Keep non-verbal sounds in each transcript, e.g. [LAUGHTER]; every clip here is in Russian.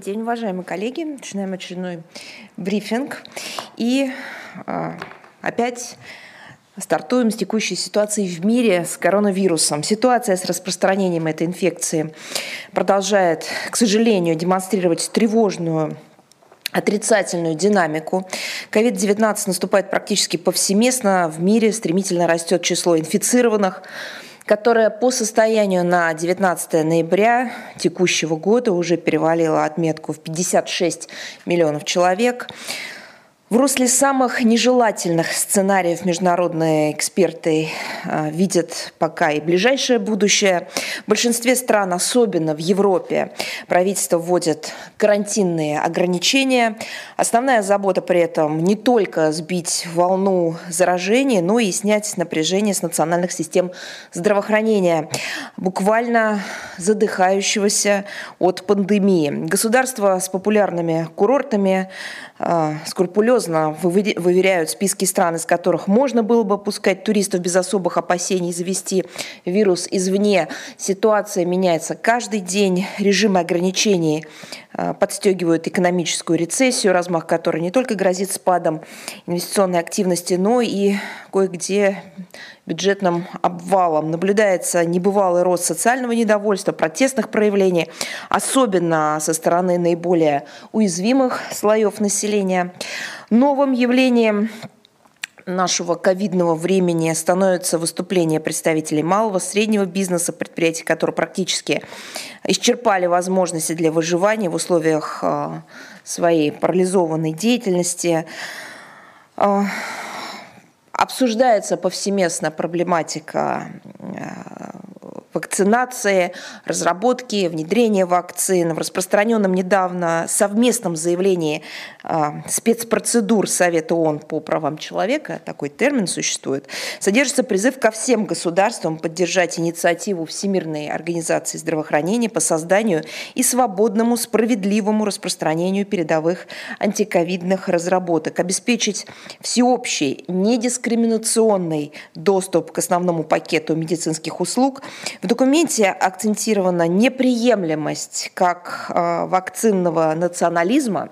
Добрый день, уважаемые коллеги. Начинаем очередной брифинг. И э, опять стартуем с текущей ситуации в мире с коронавирусом. Ситуация с распространением этой инфекции продолжает, к сожалению, демонстрировать тревожную отрицательную динамику. COVID-19 наступает практически повсеместно. В мире стремительно растет число инфицированных которая по состоянию на 19 ноября текущего года уже перевалила отметку в 56 миллионов человек. В русле самых нежелательных сценариев международные эксперты а, видят пока и ближайшее будущее. В большинстве стран, особенно в Европе, правительство вводит карантинные ограничения. Основная забота при этом не только сбить волну заражений, но и снять напряжение с национальных систем здравоохранения, буквально задыхающегося от пандемии. Государства с популярными курортами скрупулезно выверяют списки стран, из которых можно было бы пускать туристов без особых опасений завести вирус извне. Ситуация меняется каждый день, режимы ограничений а, подстегивают экономическую рецессию, размах которой не только грозит спадом инвестиционной активности, но и кое-где бюджетным обвалом. Наблюдается небывалый рост социального недовольства, протестных проявлений, особенно со стороны наиболее уязвимых слоев населения. Новым явлением нашего ковидного времени становится выступление представителей малого, среднего бизнеса, предприятий, которые практически исчерпали возможности для выживания в условиях а, своей парализованной деятельности. Обсуждается повсеместно проблематика а, вакцинации, разработки, внедрения вакцин. В распространенном недавно совместном заявлении э, спецпроцедур Совета ООН по правам человека, такой термин существует, содержится призыв ко всем государствам поддержать инициативу Всемирной организации здравоохранения по созданию и свободному, справедливому распространению передовых антиковидных разработок, обеспечить всеобщий, недискриминационный доступ к основному пакету медицинских услуг, в документе акцентирована неприемлемость как э, вакцинного национализма,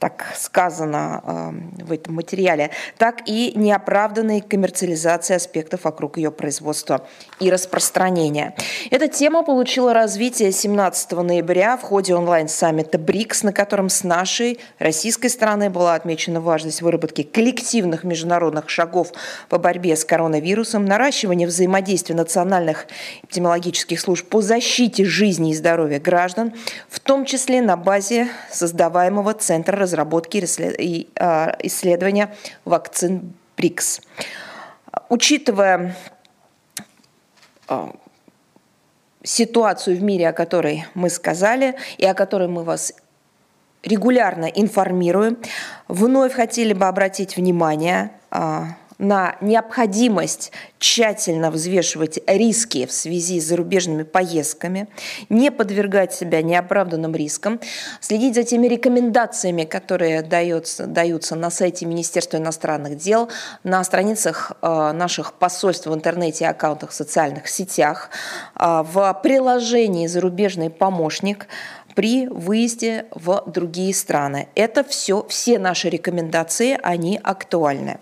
так сказано э, в этом материале, так и неоправданной коммерциализации аспектов вокруг ее производства и распространения. Эта тема получила развитие 17 ноября в ходе онлайн-саммита БРИКС, на котором с нашей российской стороны была отмечена важность выработки коллективных международных шагов по борьбе с коронавирусом, наращивания взаимодействия национальных эпидемиологических служб по защите жизни и здоровья граждан, в том числе на базе создаваемого Центра разработки и а, исследования вакцин БРИКС. Учитывая а, ситуацию в мире, о которой мы сказали и о которой мы вас регулярно информируем, вновь хотели бы обратить внимание а, на необходимость тщательно взвешивать риски в связи с зарубежными поездками, не подвергать себя неоправданным рискам, следить за теми рекомендациями, которые даются, даются на сайте Министерства иностранных дел, на страницах э, наших посольств в интернете и аккаунтах в социальных сетях, э, в приложении «Зарубежный помощник», при выезде в другие страны. Это все, все наши рекомендации, они актуальны.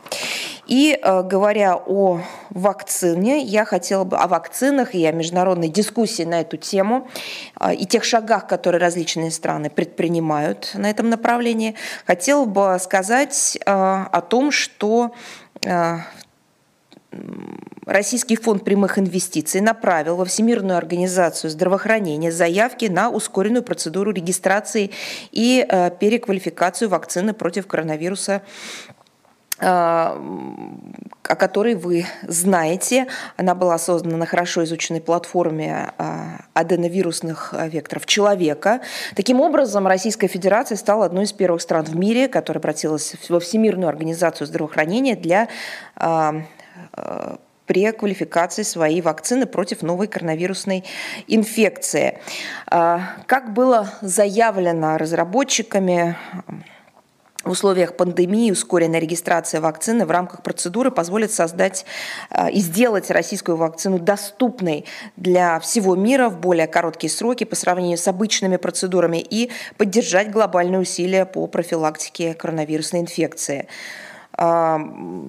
И э, говоря о вакцине, я хотела бы о вакцинах и о международной дискуссии на эту тему э, и тех шагах, которые различные страны предпринимают на этом направлении, хотела бы сказать э, о том, что Российский фонд прямых инвестиций направил во Всемирную организацию здравоохранения заявки на ускоренную процедуру регистрации и э, переквалификацию вакцины против коронавируса э, о которой вы знаете. Она была создана на хорошо изученной платформе э, аденовирусных векторов человека. Таким образом, Российская Федерация стала одной из первых стран в мире, которая обратилась во Всемирную организацию здравоохранения для преквалификации своей вакцины против новой коронавирусной инфекции. А, как было заявлено разработчиками, в условиях пандемии ускоренная регистрация вакцины в рамках процедуры позволит создать э, и сделать российскую вакцину доступной для всего мира в более короткие сроки по сравнению с обычными процедурами и поддержать глобальные усилия по профилактике коронавирусной инфекции. Э,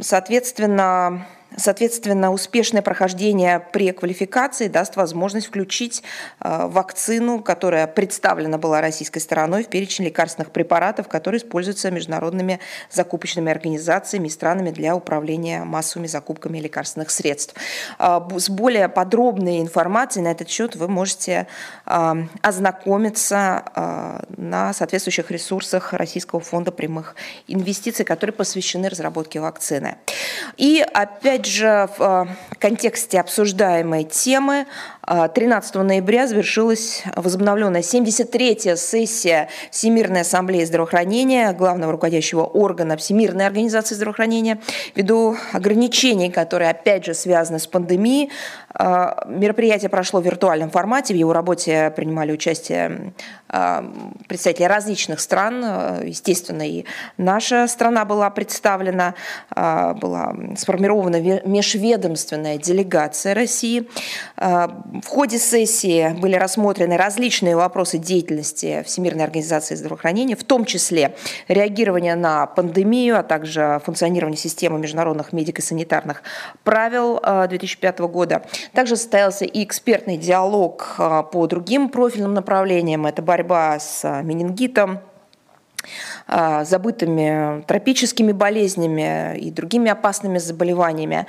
соответственно, Соответственно, успешное прохождение преквалификации даст возможность включить э, вакцину, которая представлена была российской стороной в перечень лекарственных препаратов, которые используются международными закупочными организациями и странами для управления массовыми закупками лекарственных средств. Э, с более подробной информацией на этот счет вы можете э, ознакомиться на соответствующих ресурсах Российского фонда прямых инвестиций, которые посвящены разработке вакцины. И опять же, в э, контексте обсуждаемой темы 13 а, ноября завершилась возобновленная 73-я сессия Всемирной ассамблеи здравоохранения, главного руководящего органа Всемирной организации здравоохранения. Ввиду ограничений, которые, опять же, связаны с пандемией, а, мероприятие прошло в виртуальном формате. В его работе принимали участие а, представители различных стран. Естественно, и наша страна была представлена, была сформирована межведомственная делегация России. В ходе сессии были рассмотрены различные вопросы деятельности Всемирной организации здравоохранения, в том числе реагирование на пандемию, а также функционирование системы международных медико-санитарных правил 2005 э, года. Также состоялся и экспертный диалог э, по другим профильным направлениям. Это борьба с э, менингитом, забытыми тропическими болезнями и другими опасными заболеваниями.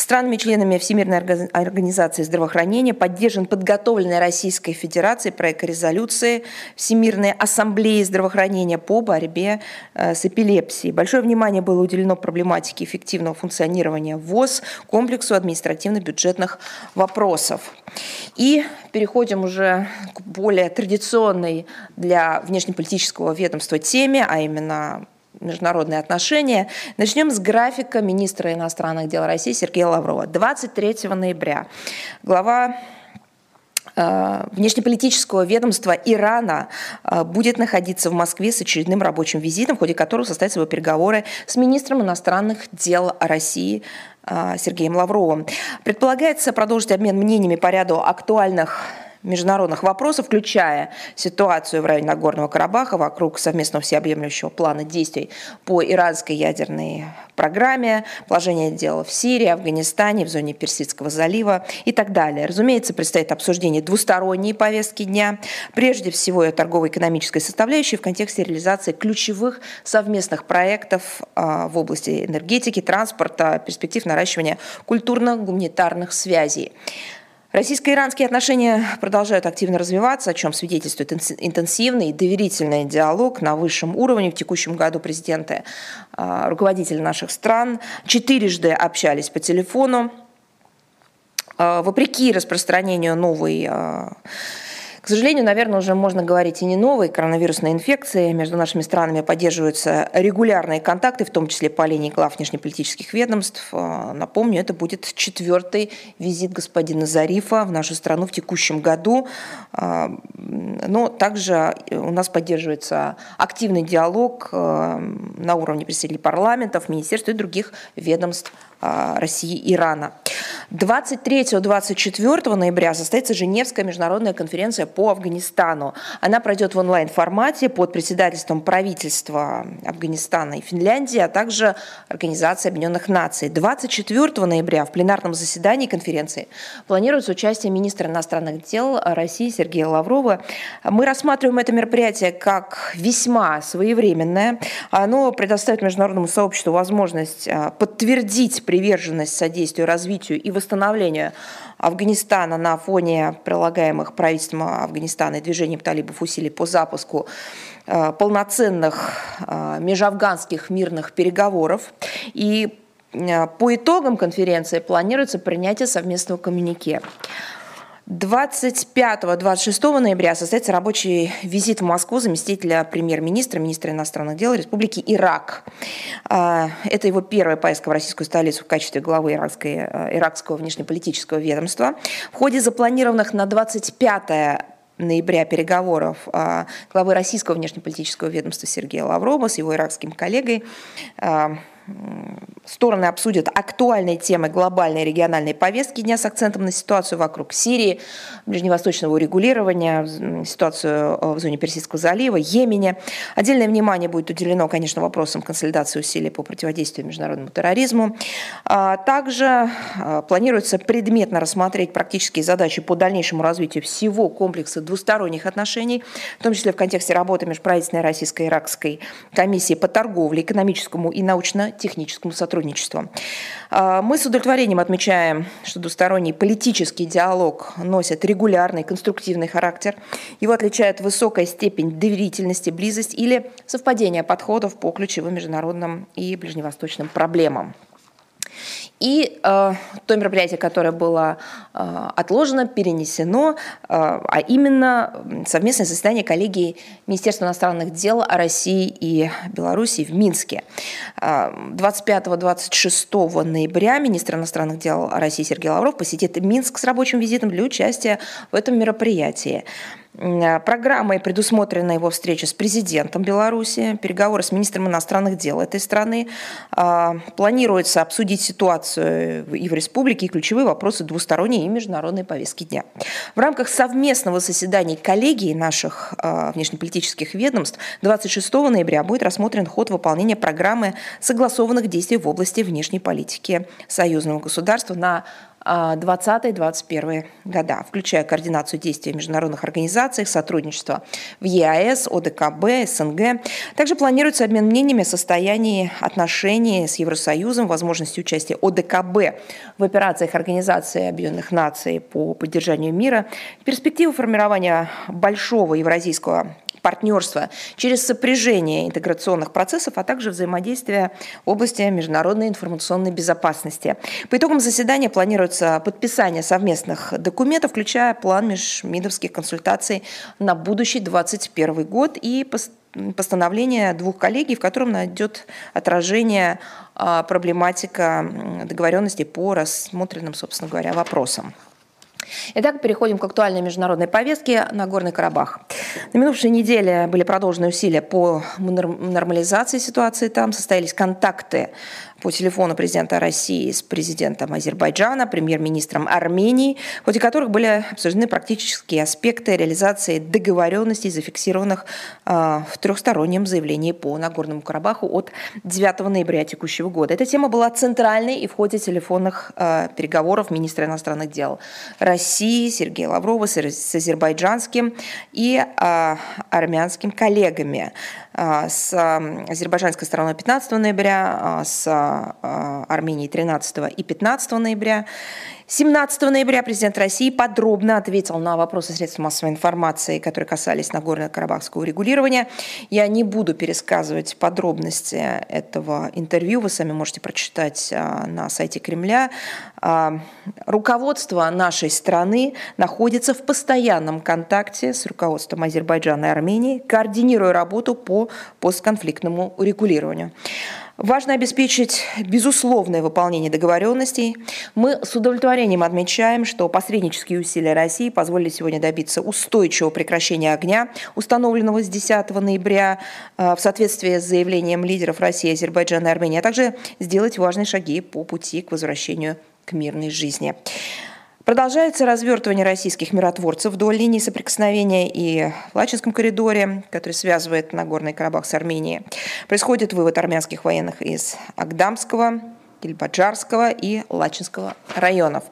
Странами-членами Всемирной организации здравоохранения поддержан подготовленный Российской Федерацией проект резолюции Всемирной ассамблеи здравоохранения по борьбе э, с эпилепсией. Большое внимание было уделено проблематике эффективного функционирования ВОЗ, комплексу административно-бюджетных вопросов. И переходим уже к более традиционной для внешнеполитического ведомства теме, а именно международные отношения. Начнем с графика министра иностранных дел России Сергея Лаврова. 23 ноября глава э, внешнеполитического ведомства Ирана э, будет находиться в Москве с очередным рабочим визитом, в ходе которого состоятся его переговоры с министром иностранных дел России э, Сергеем Лавровым. Предполагается продолжить обмен мнениями по ряду актуальных международных вопросов, включая ситуацию в районе Нагорного Карабаха вокруг совместного всеобъемлющего плана действий по иранской ядерной программе, положение дел в Сирии, Афганистане, в зоне Персидского залива и так далее. Разумеется, предстоит обсуждение двусторонней повестки дня, прежде всего и торгово-экономической составляющей в контексте реализации ключевых совместных проектов а, в области энергетики, транспорта, перспектив наращивания культурно-гуманитарных связей. Российско-иранские отношения продолжают активно развиваться, о чем свидетельствует интенсивный и доверительный диалог на высшем уровне. В текущем году президенты, а, руководители наших стран четырежды общались по телефону. А, вопреки распространению новой а, к сожалению, наверное, уже можно говорить и не новой коронавирусной инфекции. Между нашими странами поддерживаются регулярные контакты, в том числе по линии глав внешнеполитических ведомств. Э, напомню, это будет четвертый визит господина Зарифа в нашу страну в текущем году. Э, но также у нас поддерживается активный диалог э, на уровне представителей парламентов, министерств и других ведомств России и Ирана. 23-24 ноября состоится Женевская международная конференция по Афганистану. Она пройдет в онлайн-формате под председательством правительства Афганистана и Финляндии, а также Организации Объединенных Наций. 24 ноября в пленарном заседании конференции планируется участие министра иностранных дел России Сергея Лаврова. Мы рассматриваем это мероприятие как весьма своевременное. Оно предоставит международному сообществу возможность а, подтвердить приверженность содействию развитию и восстановлению Афганистана на фоне прилагаемых правительством Афганистана и движением талибов усилий по запуску э, полноценных э, межафганских мирных переговоров. И э, по итогам конференции планируется принятие совместного коммюнике. 25-26 ноября состоится рабочий визит в Москву заместителя премьер-министра, министра иностранных дел Республики Ирак. А, это его первая поездка в российскую столицу в качестве главы иракской, э, иракского внешнеполитического ведомства. В ходе запланированных на 25 ноября переговоров а, главы российского внешнеполитического ведомства Сергея Лаврова с его иракским коллегой а, Стороны обсудят актуальные темы глобальной и региональной повестки дня с акцентом на ситуацию вокруг Сирии, ближневосточного урегулирования, ситуацию э, в зоне Персидского залива, Йемене. Отдельное внимание будет уделено, конечно, вопросам консолидации усилий по противодействию международному терроризму. А также э, планируется предметно рассмотреть практические задачи по дальнейшему развитию всего комплекса двусторонних отношений, в том числе в контексте работы межправительственной российско-иракской комиссии по торговле, экономическому и научно техническому сотрудничеству. А, мы с удовлетворением отмечаем, что двусторонний политический диалог носит регулярный, конструктивный характер. Его отличает высокая степень доверительности, близость или совпадение подходов по ключевым международным и ближневосточным проблемам. И э, то мероприятие, которое было э, отложено, перенесено, э, а именно совместное заседание коллегии Министерства иностранных дел России и Белоруссии в Минске. 25-26 э, ноября министр иностранных дел России Сергей Лавров посетит Минск с рабочим визитом для участия в этом мероприятии. Э, программой предусмотрена его встреча с президентом Беларуси, переговоры с министром иностранных дел этой страны. А, планируется обсудить ситуацию и в республике, и ключевые вопросы двусторонней и международной повестки дня. В рамках совместного заседания коллегии наших а, внешнеполитических ведомств 26 ноября будет рассмотрен ход выполнения программы согласованных действий в области внешней политики союзного государства на 20-21 года, включая координацию действий международных организаций, сотрудничество в ЕАЭС, ОДКБ, СНГ. Также планируется обмен мнениями о состоянии отношений с Евросоюзом, возможности участия ОДКБ в операциях Организации Объединенных Наций по поддержанию мира, перспективы формирования большого евразийского партнерства через сопряжение интеграционных процессов, а также взаимодействие в области международной информационной безопасности. По итогам заседания планируется подписание совместных документов, включая план межмидовских консультаций на будущий 2021 год и постановление двух коллегий, в котором найдет отражение а, проблематика договоренности по рассмотренным, собственно говоря, вопросам. Итак, переходим к актуальной международной повестке на Горный Карабах. На минувшей неделе были продолжены усилия по нормализации ситуации там, состоялись контакты по телефону президента России с президентом Азербайджана, премьер-министром Армении, в ходе которых были обсуждены практические аспекты реализации договоренностей, зафиксированных э, в трехстороннем заявлении по Нагорному Карабаху от 9 ноября текущего года. Эта тема была центральной и в ходе телефонных э, переговоров министра иностранных дел России Сергея Лаврова с, азербайджанским и э, армянским коллегами. А, с азербайджанской стороной 15 ноября, а, с а, Арменией 13 и 15 ноября. 17 ноября президент России подробно ответил на вопросы средств массовой информации, которые касались Нагорно-Карабахского регулирования. Я не буду пересказывать подробности этого интервью, вы сами можете прочитать на сайте Кремля. Руководство нашей страны находится в постоянном контакте с руководством Азербайджана и Армении, координируя работу по постконфликтному урегулированию. Важно обеспечить безусловное выполнение договоренностей. Мы с удовлетворением отмечаем, что посреднические усилия России позволили сегодня добиться устойчивого прекращения огня, установленного с 10 ноября э, в соответствии с заявлением лидеров России, Азербайджана и Армении, а также сделать важные шаги по пути к возвращению к мирной жизни. Продолжается развертывание российских миротворцев вдоль линии соприкосновения и в Лачинском коридоре, который связывает Нагорный Карабах с Арменией. Происходит вывод армянских военных из Агдамского, Кельбаджарского и Лачинского районов.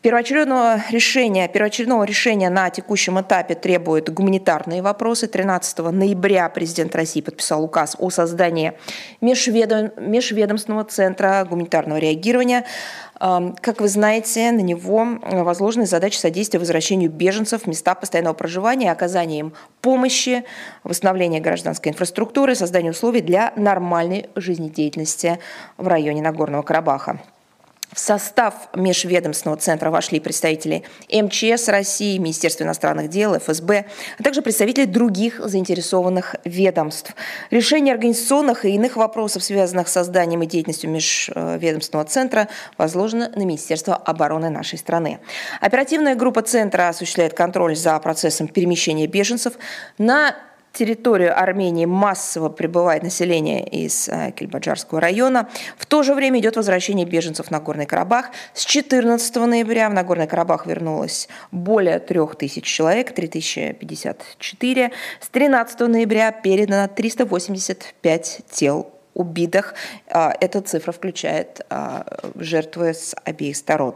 Первоочередного решения, первоочередного решения на текущем этапе требуют гуманитарные вопросы. 13 ноября президент России подписал указ о создании межведом, межведомственного центра гуманитарного реагирования. Как вы знаете, на него возложены задачи содействия возвращению беженцев в места постоянного проживания, оказания им помощи, восстановления гражданской инфраструктуры, создания условий для нормальной жизнедеятельности в районе Нагорного Карабаха. В состав межведомственного центра вошли представители МЧС России, Министерства иностранных дел, ФСБ, а также представители других заинтересованных ведомств. Решение организационных и иных вопросов, связанных с созданием и деятельностью межведомственного центра, возложено на Министерство обороны нашей страны. Оперативная группа центра осуществляет контроль за процессом перемещения беженцев на территорию Армении массово прибывает население из э, Кельбаджарского района. В то же время идет возвращение беженцев на Горный Карабах. С 14 ноября в Нагорный Карабах вернулось более 3000 человек, 3054. С 13 ноября передано 385 тел убитых. А, эта цифра включает а, жертвы с обеих сторон.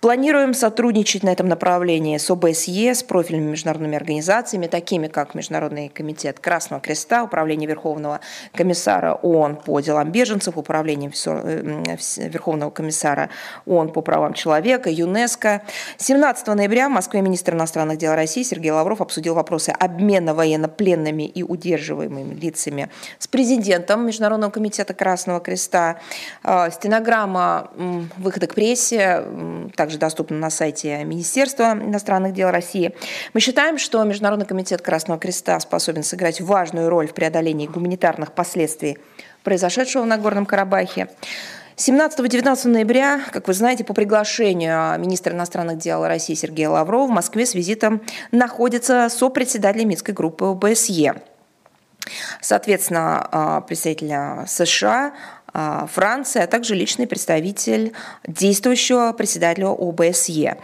Планируем сотрудничать на этом направлении с ОБСЕ, с профильными международными организациями, такими как Международный комитет Красного Креста, Управление Верховного комиссара ООН по делам беженцев, Управление Верховного комиссара ООН по правам человека, ЮНЕСКО. 17 ноября в Москве министр иностранных дел России Сергей Лавров обсудил вопросы обмена военнопленными и удерживаемыми лицами с президентом Международного комитета Красного Креста. А, стенограмма выхода к прессе также доступна на сайте Министерства иностранных дел России. Мы считаем, что Международный комитет Красного Креста способен сыграть важную роль в преодолении гуманитарных последствий произошедшего в Нагорном Карабахе. 17-19 ноября, как вы знаете, по приглашению министра иностранных дел России Сергея Лаврова в Москве с визитом находится сопредседатель Минской группы ОБСЕ. Соответственно, а, представителя США, а, Франции, а также личный представитель действующего председателя ОБСЕ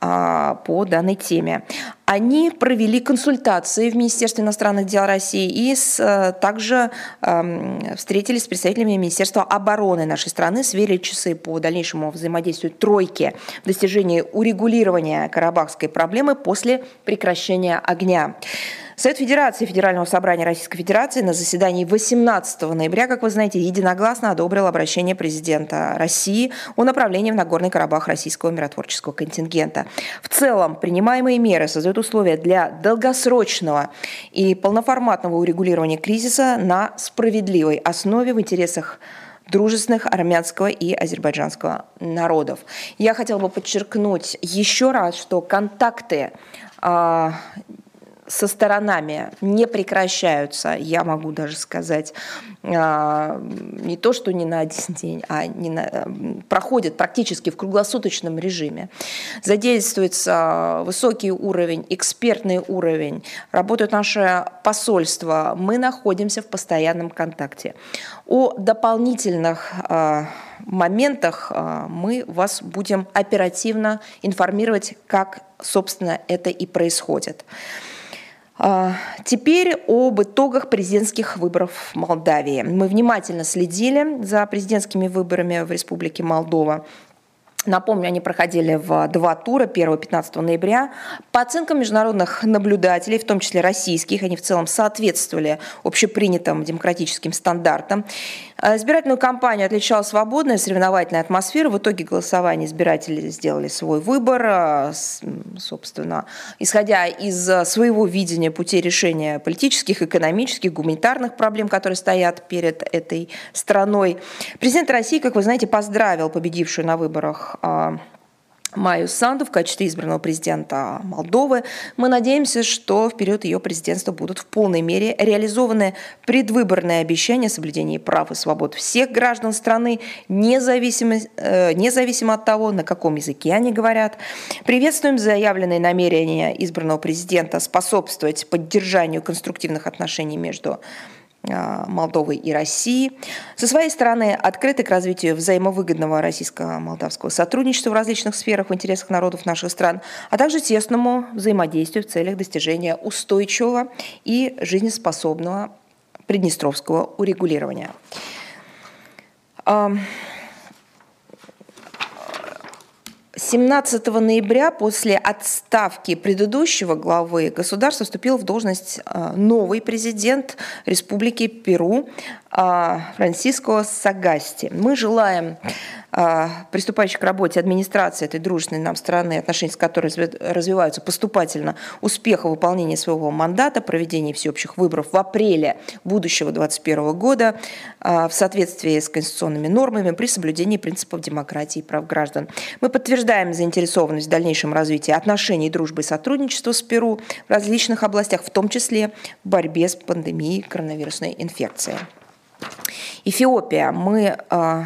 а, по данной теме. Они провели консультации в Министерстве иностранных дел России и с, также э, встретились с представителями Министерства обороны нашей страны, сверили часы по дальнейшему взаимодействию тройки в достижении урегулирования карабахской проблемы после прекращения огня. Совет Федерации Федерального собрания Российской Федерации на заседании 18 ноября, как вы знаете, единогласно одобрил обращение президента России о направлении в Нагорный Карабах российского миротворческого контингента. В целом, принимаемые меры создают условия для долгосрочного и полноформатного урегулирования кризиса на справедливой основе в интересах дружественных армянского и азербайджанского народов. Я хотела бы подчеркнуть еще раз, что контакты а, со сторонами не прекращаются, я могу даже сказать, а, не то, что не на один день, а не на, проходят практически в круглосуточном режиме. Задействуется высокий уровень, экспертный уровень, работают наши посольства, мы находимся в постоянном контакте. О дополнительных а, моментах а, мы вас будем оперативно информировать, как, собственно, это и происходит. Теперь об итогах президентских выборов в Молдавии. Мы внимательно следили за президентскими выборами в Республике Молдова. Напомню, они проходили в два тура 1-15 ноября. По оценкам международных наблюдателей, в том числе российских, они в целом соответствовали общепринятым демократическим стандартам. Э, избирательную кампанию отличала свободная соревновательная атмосфера. В итоге голосования избиратели сделали свой выбор, э, собственно, исходя из своего видения путей решения политических, экономических, гуманитарных проблем, которые стоят перед этой страной. Президент России, как вы знаете, поздравил победившую на выборах Майю Санду в качестве избранного президента Молдовы. Мы надеемся, что в период ее президентства будут в полной мере реализованы предвыборные обещания о соблюдении прав и свобод всех граждан страны, независимо, э, независимо от того, на каком языке они говорят. Приветствуем заявленные намерения избранного президента способствовать поддержанию конструктивных отношений между Молдовы и России. Со своей стороны, открыты к развитию взаимовыгодного российско-молдавского сотрудничества в различных сферах в интересах народов наших стран, а также тесному взаимодействию в целях достижения устойчивого и жизнеспособного приднестровского урегулирования. 17 ноября после отставки предыдущего главы государства вступил в должность а, новый президент Республики Перу а, Франсиско Сагасти. Мы желаем приступающих к работе администрации этой дружественной нам страны, отношения с которой развиваются поступательно, успеха выполнения своего мандата, проведения всеобщих выборов в апреле будущего 2021 года в соответствии с конституционными нормами при соблюдении принципов демократии и прав граждан. Мы подтверждаем заинтересованность в дальнейшем развитии отношений дружбы и сотрудничества с Перу в различных областях, в том числе в борьбе с пандемией коронавирусной инфекции. Эфиопия. Мы э,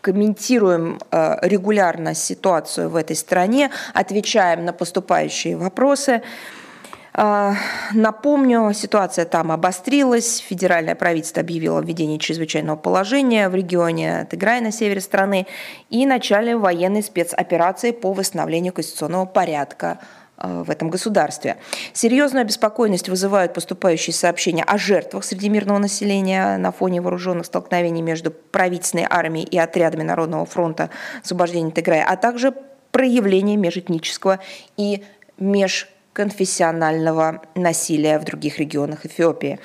комментируем э, регулярно ситуацию в этой стране, отвечаем на поступающие вопросы. Э, напомню, ситуация там обострилась. Федеральное правительство объявило введение чрезвычайного положения в регионе Тыграй на севере страны и начале военной спецоперации по восстановлению конституционного порядка в этом государстве. Серьезную обеспокоенность вызывают поступающие сообщения о жертвах среди мирного населения на фоне вооруженных столкновений между правительственной армией и отрядами Народного фронта освобождения Тиграя, а также проявление межэтнического и меж конфессионального насилия в других регионах Эфиопии.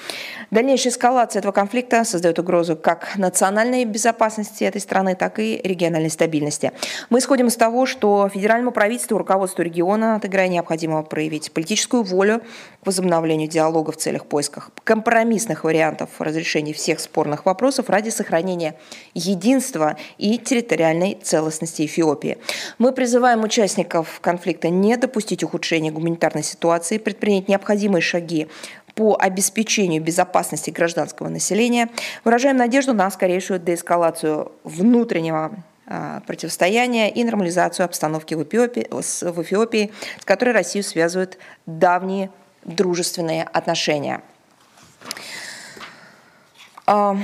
Дальнейшая эскалация этого конфликта создает угрозу как национальной безопасности этой страны, так и региональной стабильности. Мы исходим из того, что федеральному правительству, руководству региона от игры необходимо проявить политическую волю возобновлению диалога в целях поисках компромиссных вариантов разрешения всех спорных вопросов ради сохранения единства и территориальной целостности Эфиопии. Мы призываем участников конфликта не допустить ухудшения гуманитарной ситуации, предпринять необходимые шаги по обеспечению безопасности гражданского населения. Выражаем надежду на скорейшую деэскалацию внутреннего а, противостояния и нормализацию обстановки в Эфиопии, в Эфиопии, с которой Россию связывают давние дружественные отношения. А,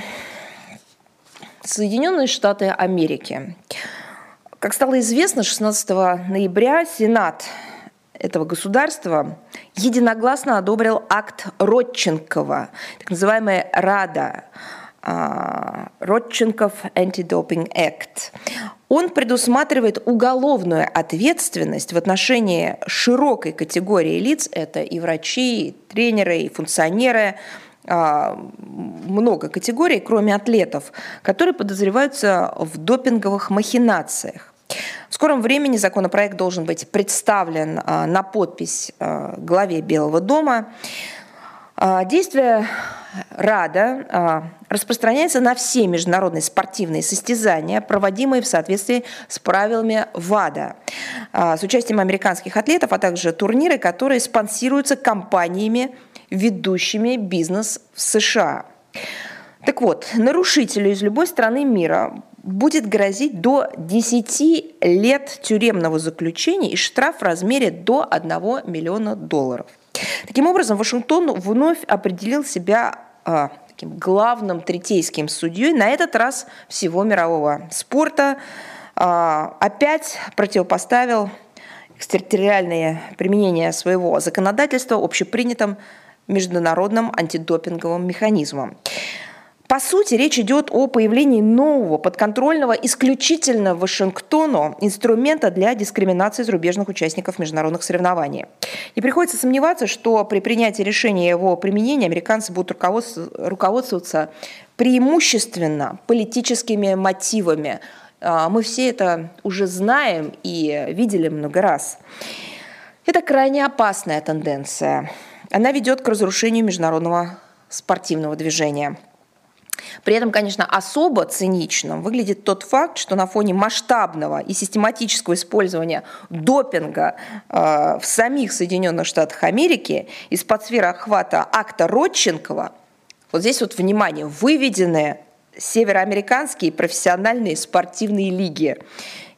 Соединенные Штаты Америки. Как стало известно, 16 ноября Сенат этого государства единогласно одобрил акт Родченкова, так называемая Рада, Родченков Anti-Doping Act. Он предусматривает уголовную ответственность в отношении широкой категории лиц, это и врачи, и тренеры, и функционеры, а, много категорий, кроме атлетов, которые подозреваются в допинговых махинациях. В скором времени законопроект должен быть представлен а, на подпись главе Белого дома. Действие РАДА распространяется на все международные спортивные состязания, проводимые в соответствии с правилами ВАДА, с участием американских атлетов, а также турниры, которые спонсируются компаниями, ведущими бизнес в США. Так вот, нарушителю из любой страны мира будет грозить до 10 лет тюремного заключения и штраф в размере до 1 миллиона долларов. Таким образом, Вашингтон вновь определил себя а, таким главным третейским судьей, на этот раз всего мирового спорта. А, опять противопоставил экстерриториальное применение своего законодательства общепринятым международным антидопинговым механизмом. По сути, речь идет о появлении нового подконтрольного исключительно Вашингтону инструмента для дискриминации зарубежных участников международных соревнований. Не приходится сомневаться, что при принятии решения его применения американцы будут руководствоваться преимущественно политическими мотивами. А, мы все это уже знаем и видели много раз. Это крайне опасная тенденция. Она ведет к разрушению международного спортивного движения – при этом, конечно, особо циничным выглядит тот факт, что на фоне масштабного и систематического использования допинга э, в самих Соединенных Штатах Америки из-под сферы охвата акта Родченкова, вот здесь вот, внимание, выведены североамериканские профессиональные спортивные лиги.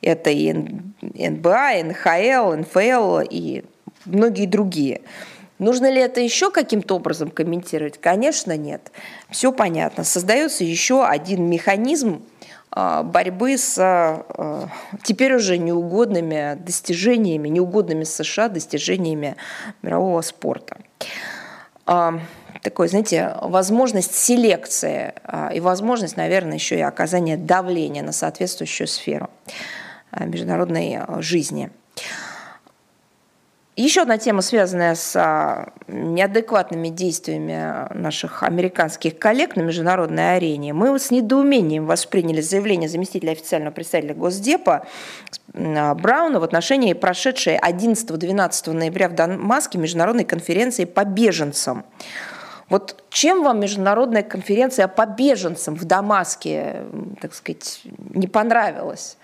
Это и НБА, НХЛ, НФЛ и многие другие – Нужно ли это еще каким-то образом комментировать? Конечно, нет. Все понятно. Создается еще один механизм а, борьбы с а, теперь уже неугодными достижениями, неугодными США достижениями мирового спорта. А, такой, знаете, возможность селекции и возможность, наверное, еще и оказания давления на соответствующую сферу международной жизни. Еще одна тема, связанная с а, неадекватными действиями наших американских коллег на международной арене. Мы с недоумением восприняли заявление заместителя официального представителя Госдепа а, Брауна в отношении прошедшей 11-12 ноября в Дамаске международной конференции по беженцам. Вот чем вам международная конференция по беженцам в Дамаске, так сказать, не понравилась?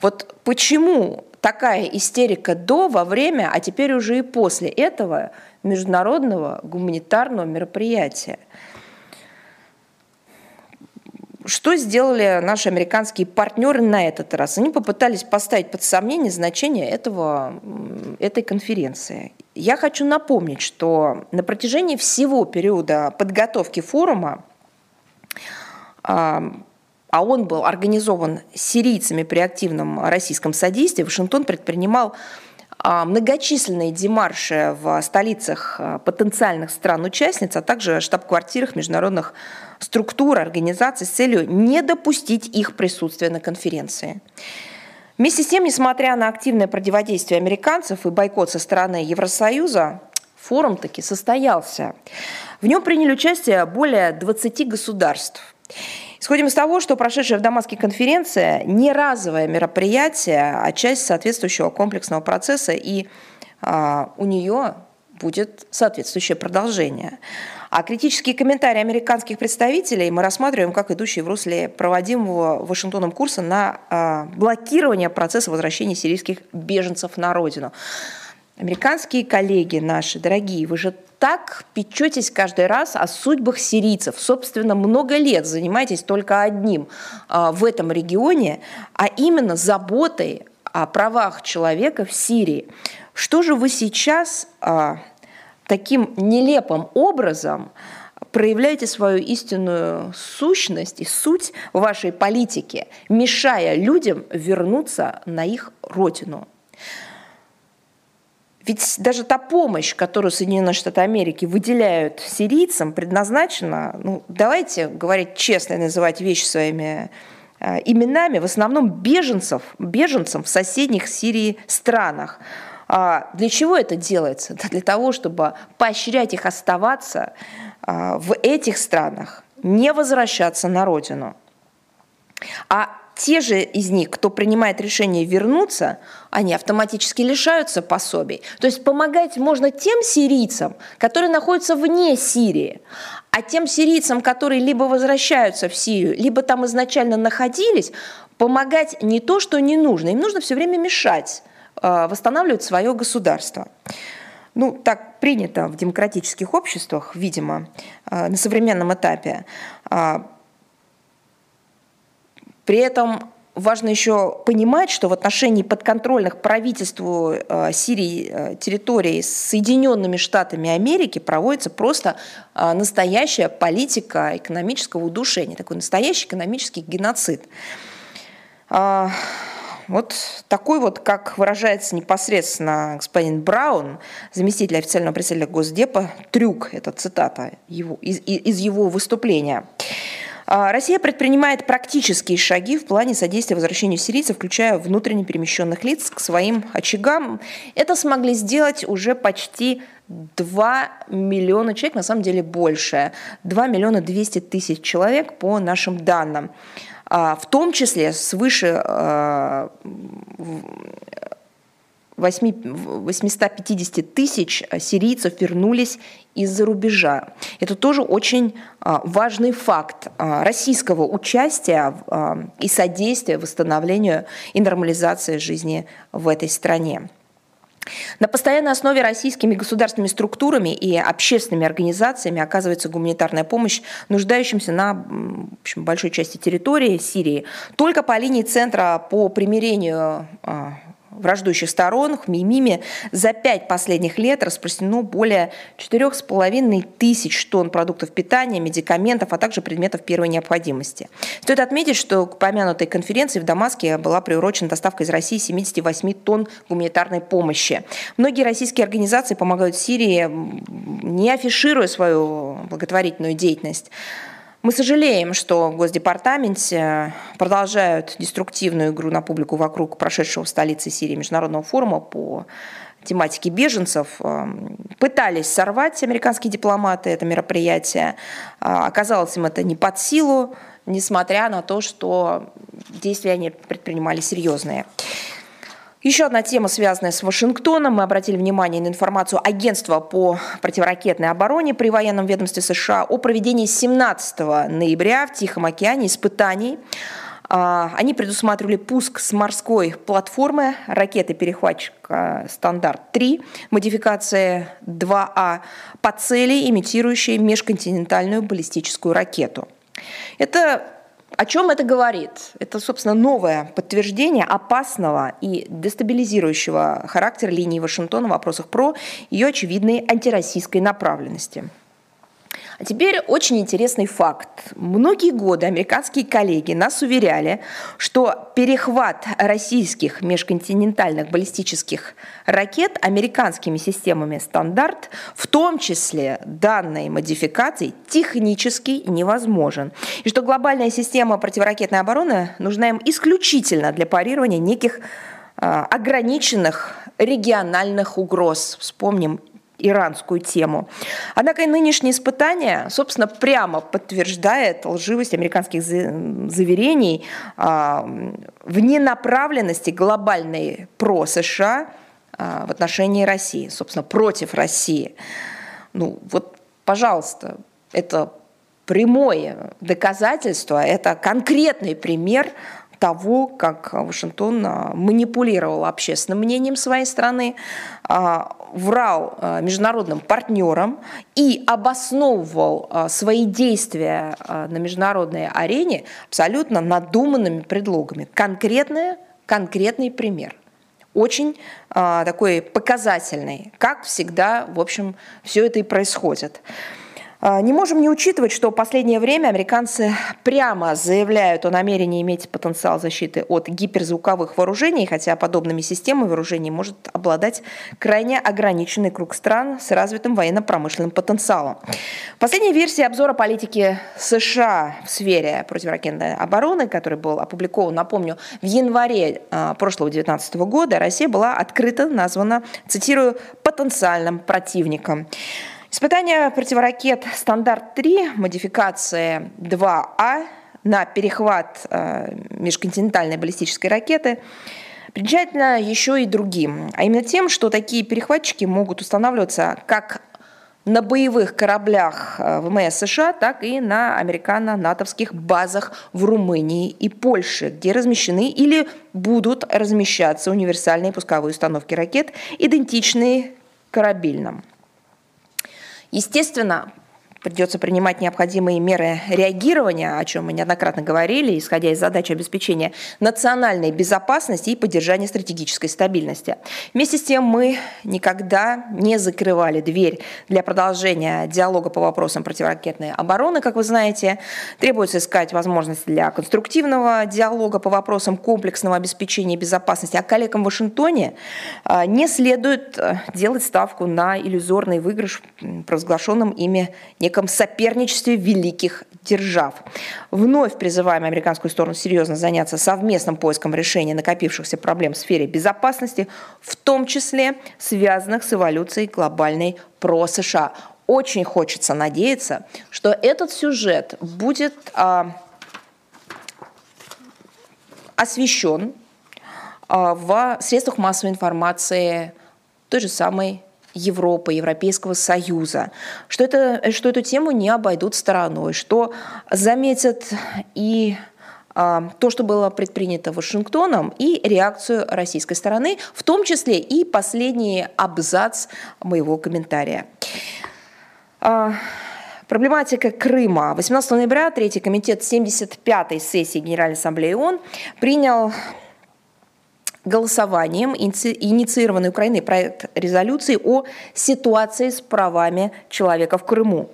Вот почему такая истерика до, во время, а теперь уже и после этого международного гуманитарного мероприятия. Что сделали наши американские партнеры на этот раз? Они попытались поставить под сомнение значение этого, этой конференции. Я хочу напомнить, что на протяжении всего периода подготовки форума а, он был организован сирийцами при активном российском содействии, Вашингтон предпринимал а, многочисленные демарши в столицах а, потенциальных стран-участниц, а также штаб-квартирах международных структур, организаций с целью не допустить их присутствия на конференции. Вместе с тем, несмотря на активное противодействие американцев и бойкот со стороны Евросоюза, форум таки состоялся. В нем приняли участие более 20 государств. Исходим из того, что прошедшая в Дамаске конференция не разовое мероприятие, а часть соответствующего комплексного процесса, и а, у нее будет соответствующее продолжение. А критические комментарии американских представителей мы рассматриваем как идущие в русле проводимого Вашингтоном курса на а, блокирование процесса возвращения сирийских беженцев на родину. Американские коллеги наши, дорогие, вы же так печетесь каждый раз о судьбах сирийцев. Собственно, много лет занимаетесь только одним а, в этом регионе, а именно заботой о правах человека в Сирии. Что же вы сейчас а, таким нелепым образом проявляете свою истинную сущность и суть вашей политики, мешая людям вернуться на их родину? Ведь даже та помощь, которую Соединенные Штаты Америки выделяют сирийцам, предназначена, ну, давайте говорить честно и называть вещи своими э, именами, в основном беженцев, беженцам в соседних Сирии странах. А для чего это делается? Для того, чтобы поощрять их оставаться а, в этих странах, не возвращаться на родину. А те же из них, кто принимает решение вернуться, они автоматически лишаются пособий. То есть помогать можно тем сирийцам, которые находятся вне Сирии, а тем сирийцам, которые либо возвращаются в Сирию, либо там изначально находились, помогать не то, что не нужно. Им нужно все время мешать э, восстанавливать свое государство. Ну, так принято в демократических обществах, видимо, э, на современном этапе. При этом важно еще понимать, что в отношении подконтрольных правительству э, Сирии э, территорий с Соединенными Штатами Америки проводится просто э, настоящая политика экономического удушения, такой настоящий экономический геноцид. А, вот такой вот, как выражается непосредственно господин Браун, заместитель официального представителя Госдепа, трюк, это цитата его, из, из его выступления. А, Россия предпринимает практические шаги в плане содействия возвращению сирийцев, включая внутренне перемещенных лиц к своим очагам. Это смогли сделать уже почти 2 миллиона человек, на самом деле больше. 2 миллиона 200 тысяч человек по нашим данным. А, в том числе свыше а, 850 тысяч э, сирийцев вернулись из-за рубежа. Это тоже очень а, важный факт а, российского участия а, и содействия восстановлению и нормализации жизни в этой стране. На постоянной основе российскими государственными структурами и общественными организациями оказывается гуманитарная помощь нуждающимся на в общем, большой части территории Сирии. Только по линии Центра по примирению враждующих сторон, Хмеймиме, за пять последних лет распространено более 4,5 тысяч тонн продуктов питания, медикаментов, а также предметов первой необходимости. Стоит отметить, что к помянутой конференции в Дамаске была приурочена доставка из России 78 тонн гуманитарной помощи. Многие российские организации помогают Сирии, не афишируя свою благотворительную деятельность. Мы сожалеем, что в Госдепартаменте продолжают деструктивную игру на публику вокруг прошедшего в столице Сирии международного форума по тематики беженцев. Пытались сорвать американские дипломаты это мероприятие. Оказалось им это не под силу, несмотря на то, что действия они предпринимали серьезные. Еще одна тема, связанная с Вашингтоном. Мы обратили внимание на информацию Агентства по противоракетной обороне при военном ведомстве США о проведении 17 ноября в Тихом океане испытаний. А, они предусматривали пуск с морской платформы ракеты-перехватчика «Стандарт-3», модификация 2А, по цели, имитирующей межконтинентальную баллистическую ракету. Это о чем это говорит? Это, собственно, новое подтверждение опасного и дестабилизирующего характера линии Вашингтона в вопросах про ее очевидной антироссийской направленности. А теперь очень интересный факт. Многие годы американские коллеги нас уверяли, что перехват российских межконтинентальных баллистических ракет американскими системами «Стандарт», в том числе данной модификации, технически невозможен. И что глобальная система противоракетной обороны нужна им исключительно для парирования неких а, ограниченных региональных угроз. Вспомним иранскую тему. Однако и нынешнее испытание, собственно, прямо подтверждает лживость американских заверений а, в ненаправленности глобальной про США а, в отношении России, собственно, против России. Ну вот, пожалуйста, это прямое доказательство, это конкретный пример того, как Вашингтон а, манипулировал общественным мнением своей страны, а, врал международным партнерам и обосновывал свои действия на международной арене абсолютно надуманными предлогами. Конкретный, конкретный пример очень такой показательный. Как всегда, в общем, все это и происходит. А, не можем не учитывать, что в последнее время американцы прямо заявляют о намерении иметь потенциал защиты от гиперзвуковых вооружений, хотя подобными системами вооружений может обладать крайне ограниченный круг стран с развитым военно-промышленным потенциалом. Последняя версия обзора политики США в сфере противоракетной обороны, который был опубликован, напомню, в январе а, прошлого 2019 года, Россия была открыто названа, цитирую, потенциальным противником. Испытание противоракет «Стандарт-3», модификация 2А на перехват э, межконтинентальной баллистической ракеты примечательно еще и другим, а именно тем, что такие перехватчики могут устанавливаться как на боевых кораблях э, ВМС США, так и на американо-натовских базах в Румынии и Польше, где размещены или будут размещаться универсальные пусковые установки ракет, идентичные корабельным. Естественно, придется принимать необходимые меры реагирования, о чем мы неоднократно говорили, исходя из задачи обеспечения национальной безопасности и поддержания стратегической стабильности. Вместе с тем мы никогда не закрывали дверь для продолжения диалога по вопросам противоракетной обороны, как вы знаете. Требуется искать возможности для конструктивного диалога по вопросам комплексного обеспечения безопасности. А коллегам в Вашингтоне а, не следует э, делать ставку на иллюзорный выигрыш, провозглашенным ими неком соперничестве великих держав. Вновь призываем американскую сторону серьезно заняться совместным поиском решения накопившихся проблем в сфере безопасности, в том числе связанных с эволюцией глобальной про США. Очень хочется надеяться, что этот сюжет будет а, освещен а, в средствах массовой информации той же самой Европы, Европейского Союза, что, это, что эту тему не обойдут стороной, что заметят и а, то, что было предпринято Вашингтоном, и реакцию российской стороны, в том числе и последний абзац моего комментария. А, проблематика Крыма. 18 ноября Третий комитет 75-й сессии Генеральной Ассамблеи ООН принял голосованием инициированный Украиной проект резолюции о ситуации с правами человека в Крыму.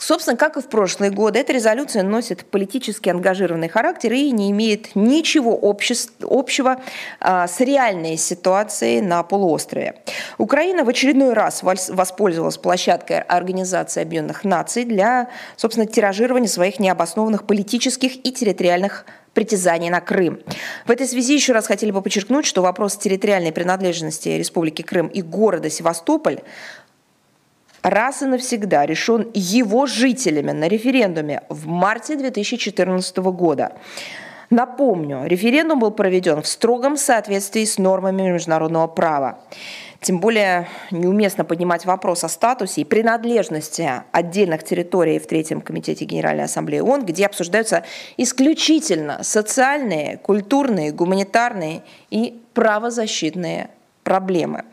Собственно, как и в прошлые годы, эта резолюция носит политически ангажированный характер и не имеет ничего общего а, с реальной ситуацией на полуострове. Украина в очередной раз воспользовалась площадкой Организации Объединенных Наций для, собственно, тиражирования своих необоснованных политических и территориальных притязаний на Крым. В этой связи еще раз хотели бы подчеркнуть, что вопрос территориальной принадлежности Республики Крым и города Севастополь раз и навсегда решен его жителями на референдуме в марте 2014 года. Напомню, референдум был проведен в строгом соответствии с нормами международного права. Тем более неуместно поднимать вопрос о статусе и принадлежности отдельных территорий в Третьем комитете Генеральной Ассамблеи ООН, где обсуждаются исключительно социальные, культурные, гуманитарные и правозащитные проблемы.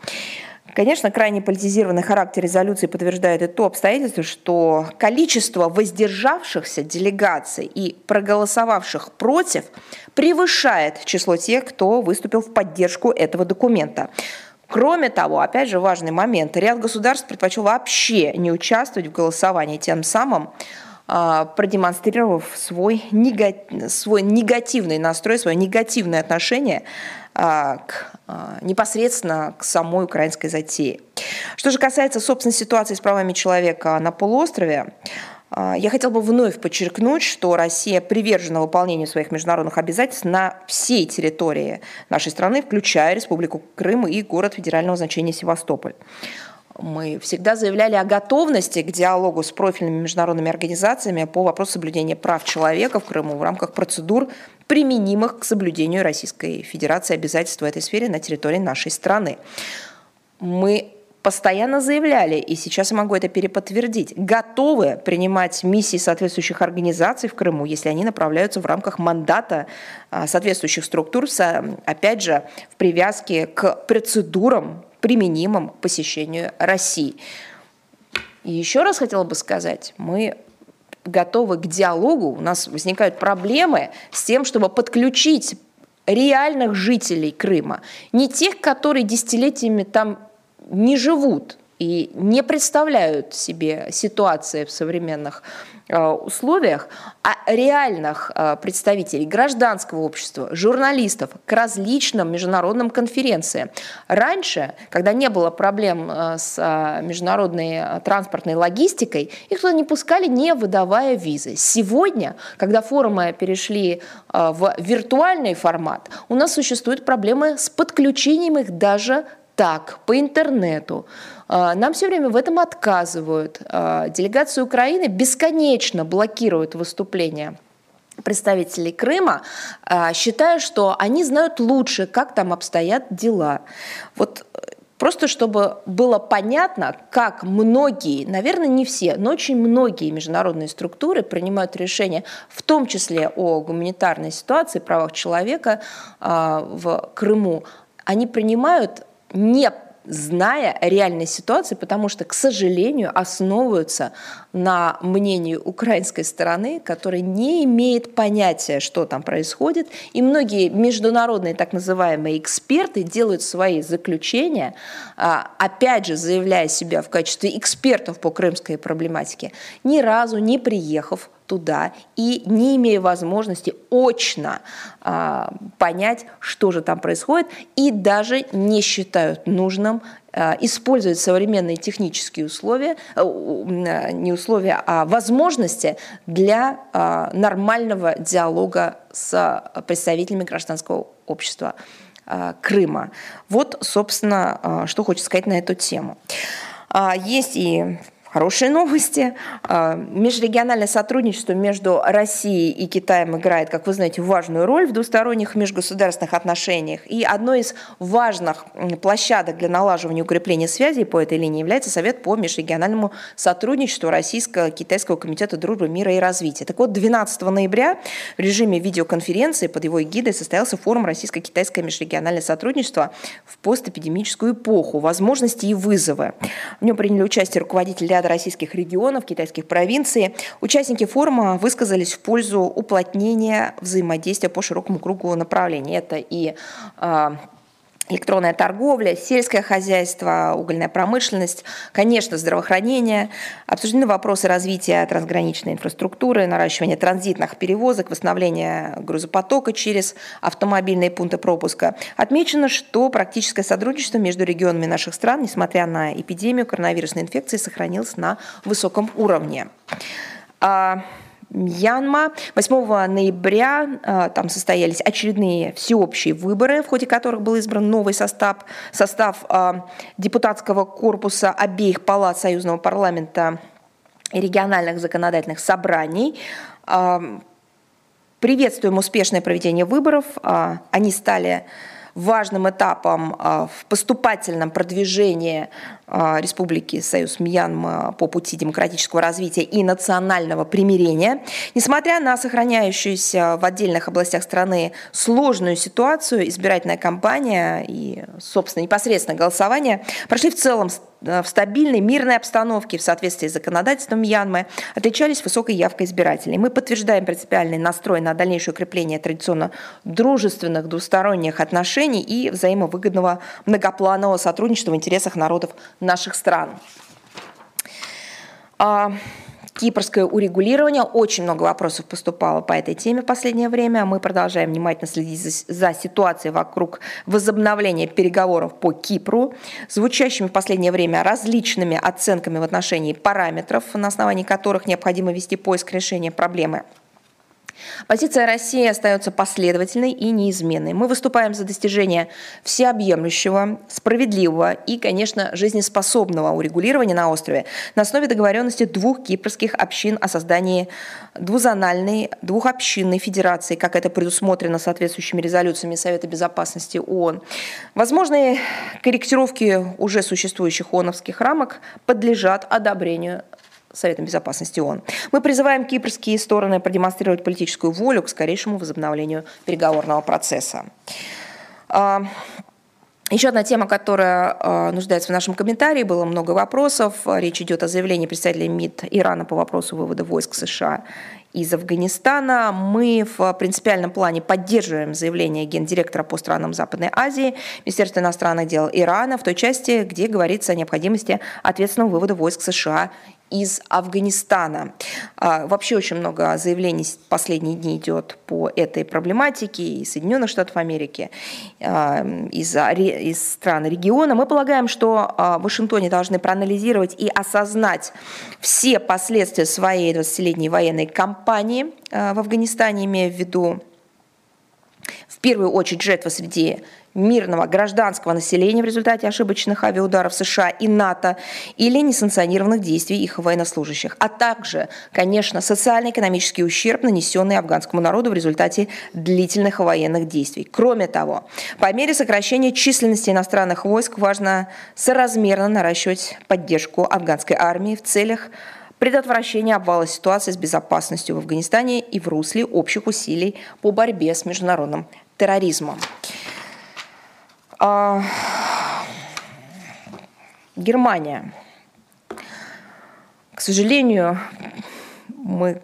Конечно, крайне политизированный характер резолюции подтверждает и то обстоятельство, что количество воздержавшихся делегаций и проголосовавших против превышает число тех, кто выступил в поддержку этого документа. Кроме того, опять же важный момент, ряд государств предпочел вообще не участвовать в голосовании, тем самым а, продемонстрировав свой, негатив, свой негативный настрой, свое негативное отношение а, к, а, непосредственно к самой украинской затее. Что же касается, собственно, ситуации с правами человека на полуострове, я хотел бы вновь подчеркнуть, что Россия привержена выполнению своих международных обязательств на всей территории нашей страны, включая Республику Крым и город федерального значения Севастополь. Мы всегда заявляли о готовности к диалогу с профильными международными организациями по вопросу соблюдения прав человека в Крыму в рамках процедур, применимых к соблюдению Российской Федерации обязательств в этой сфере на территории нашей страны. Мы постоянно заявляли, и сейчас я могу это переподтвердить, готовы принимать миссии соответствующих организаций в Крыму, если они направляются в рамках мандата а, соответствующих структур, опять же, в привязке к процедурам применимым к посещению России. И еще раз хотела бы сказать, мы готовы к диалогу, у нас возникают проблемы с тем, чтобы подключить реальных жителей Крыма, не тех, которые десятилетиями там не живут и не представляют себе ситуации в современных Э, условиях, а реальных э, представителей гражданского общества, журналистов к различным международным конференциям. Раньше, когда не было проблем э, с международной транспортной логистикой, их туда не пускали, не выдавая визы. Сегодня, когда форумы перешли в виртуальный формат, у нас существуют проблемы с подключением их даже так, по интернету. А, нам все время в этом отказывают. А, делегация Украины бесконечно блокирует выступления представителей Крыма, а, считая, что они знают лучше, как там обстоят дела. Вот э, Просто чтобы было понятно, как многие, наверное, не все, но очень многие международные структуры принимают решения, в том числе о гуманитарной ситуации, правах человека в Крыму, они принимают не зная реальной ситуации, потому что, к сожалению, основываются на мнении украинской стороны, которая не имеет понятия, что там происходит. И многие международные так называемые эксперты делают свои заключения, а, опять же заявляя себя в качестве экспертов по крымской проблематике, ни разу не приехав туда и не имея возможности очно а, понять, что же там происходит, и даже не считают нужным а, использовать современные технические условия, а, не условия, а возможности для а, нормального диалога с представителями гражданского общества а, Крыма. Вот, собственно, а, что хочется сказать на эту тему. Есть и Хорошие новости. А, межрегиональное сотрудничество между Россией и Китаем играет, как вы знаете, важную роль в двусторонних межгосударственных отношениях. И одной из важных площадок для налаживания и укрепления связей по этой линии является Совет по межрегиональному сотрудничеству Российско-Китайского комитета дружбы, мира и развития. Так вот, 12 ноября в режиме видеоконференции под его эгидой состоялся форум Российско-Китайское межрегиональное сотрудничество в постэпидемическую эпоху. Возможности и вызовы. В нем приняли участие руководители ряда российских регионов, китайских провинций. Участники форума высказались в пользу уплотнения взаимодействия по широкому кругу направлений. Это и а, электронная торговля, сельское хозяйство, угольная промышленность, конечно, здравоохранение. Обсуждены вопросы развития трансграничной инфраструктуры, наращивания транзитных перевозок, восстановления грузопотока через автомобильные пункты пропуска. Отмечено, что практическое сотрудничество между регионами наших стран, несмотря на эпидемию коронавирусной инфекции, сохранилось на высоком уровне. Мьянма. 8 ноября а, там состоялись очередные всеобщие выборы, в ходе которых был избран новый состав, состав а, депутатского корпуса обеих палат Союзного парламента и региональных законодательных собраний. А, приветствуем успешное проведение выборов. Они стали важным этапом в поступательном продвижении Республики Союз Мьянма по пути демократического развития и национального примирения. Несмотря на сохраняющуюся в отдельных областях страны сложную ситуацию, избирательная кампания и, собственно, непосредственно голосование прошли в целом в стабильной, мирной обстановке в соответствии с законодательством Мьянмы отличались высокой явкой избирателей. Мы подтверждаем принципиальный настрой на дальнейшее укрепление традиционно дружественных двусторонних отношений и взаимовыгодного многопланового сотрудничества в интересах народов наших стран. А, кипрское урегулирование. Очень много вопросов поступало по этой теме в последнее время. Мы продолжаем внимательно следить за, за ситуацией вокруг возобновления переговоров по Кипру, звучащими в последнее время различными оценками в отношении параметров, на основании которых необходимо вести поиск решения проблемы Позиция России остается последовательной и неизменной. Мы выступаем за достижение всеобъемлющего, справедливого и, конечно, жизнеспособного урегулирования на острове на основе договоренности двух кипрских общин о создании двузональной, двухобщинной федерации, как это предусмотрено соответствующими резолюциями Совета Безопасности ООН. Возможные корректировки уже существующих ООНовских рамок подлежат одобрению Советом Безопасности ООН. Мы призываем кипрские стороны продемонстрировать политическую волю к скорейшему возобновлению переговорного процесса. А, еще одна тема, которая э, нуждается в нашем комментарии, было много вопросов. Речь идет о заявлении представителя МИД Ирана по вопросу вывода войск США из Афганистана. Мы в принципиальном плане поддерживаем заявление гендиректора по странам Западной Азии, Министерства иностранных дел Ирана в той части, где говорится о необходимости ответственного вывода войск США из Афганистана. А, вообще очень много заявлений последние дни идет по этой проблематике из Соединенных Штатов Америки, а, из, из стран региона. Мы полагаем, что а, в Вашингтоне должны проанализировать и осознать все последствия своей 20-летней военной кампании в Афганистане, имея в виду в первую очередь жертвы среди мирного гражданского населения в результате ошибочных авиаударов США и НАТО или несанкционированных действий их военнослужащих, а также, конечно, социально-экономический ущерб, нанесенный афганскому народу в результате длительных военных действий. Кроме того, по мере сокращения численности иностранных войск важно соразмерно наращивать поддержку афганской армии в целях предотвращения обвала ситуации с безопасностью в Афганистане и в русле общих усилий по борьбе с международным терроризмом. А, Германия. К сожалению, мы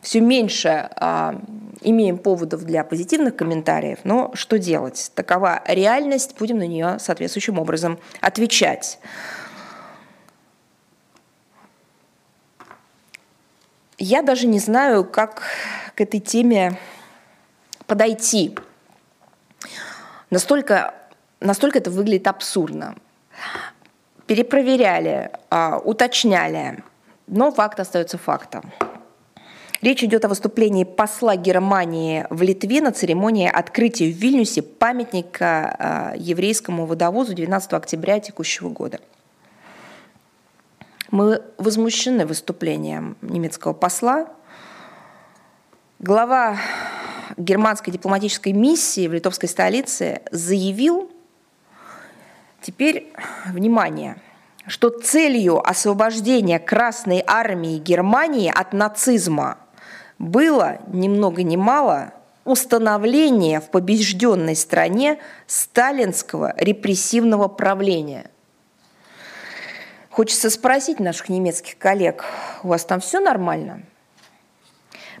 все меньше а, имеем поводов для позитивных комментариев, но что делать? Такова реальность, будем на нее соответствующим образом отвечать. Я даже не знаю, как к этой теме подойти. Настолько настолько это выглядит абсурдно. Перепроверяли, а, уточняли, но факт остается фактом. Речь идет о выступлении посла Германии в Литве на церемонии открытия в Вильнюсе памятника а, еврейскому водовозу 12 октября текущего года. Мы возмущены выступлением немецкого посла. Глава германской дипломатической миссии в литовской столице заявил, Теперь, внимание, что целью освобождения Красной Армии Германии от нацизма было ни много ни мало установление в побежденной стране сталинского репрессивного правления. Хочется спросить наших немецких коллег, у вас там все нормально?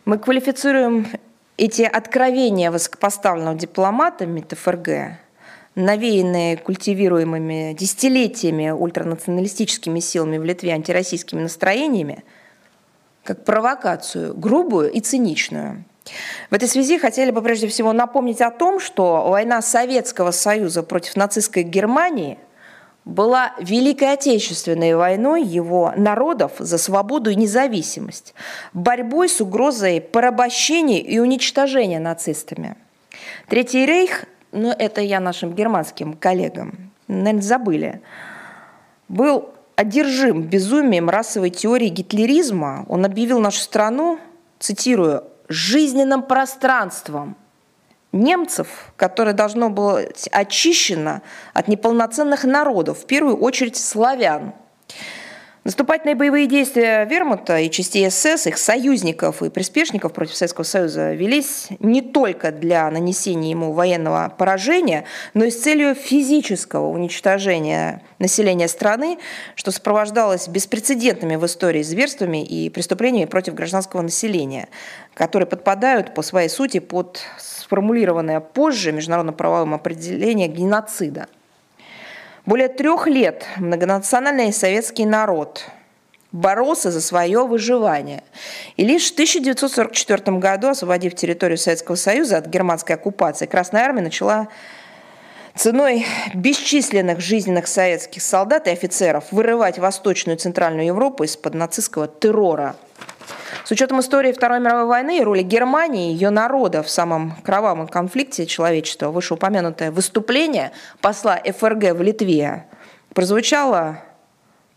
Мы квалифицируем эти откровения высокопоставленного дипломата МИД ФРГ навеянные культивируемыми десятилетиями ультранационалистическими силами в Литве антироссийскими настроениями, как провокацию, грубую и циничную. В этой связи хотели бы прежде всего напомнить о том, что война Советского Союза против нацистской Германии была Великой Отечественной войной его народов за свободу и независимость, борьбой с угрозой порабощения и уничтожения нацистами. Третий рейх, ну это я нашим германским коллегам, наверное, забыли, был одержим безумием расовой теории гитлеризма. Он объявил нашу страну, цитирую, жизненным пространством немцев, которое должно быть очищено от неполноценных народов, в первую очередь славян. Наступательные боевые действия Вермута и частей СС, их союзников и приспешников против Советского Союза велись не только для нанесения ему военного поражения, но и с целью физического уничтожения населения страны, что сопровождалось беспрецедентными в истории зверствами и преступлениями против гражданского населения, которые подпадают по своей сути под сформулированное позже международно-правовым определение геноцида – более трех лет многонациональный советский народ боролся за свое выживание. И лишь в 1944 году, освободив территорию Советского Союза от германской оккупации, Красная Армия начала ценой бесчисленных жизненных советских солдат и офицеров вырывать Восточную и Центральную Европу из-под нацистского террора – с учетом истории Второй мировой войны и роли Германии и ее народа в самом кровавом конфликте человечества, вышеупомянутое выступление посла ФРГ в Литве прозвучало,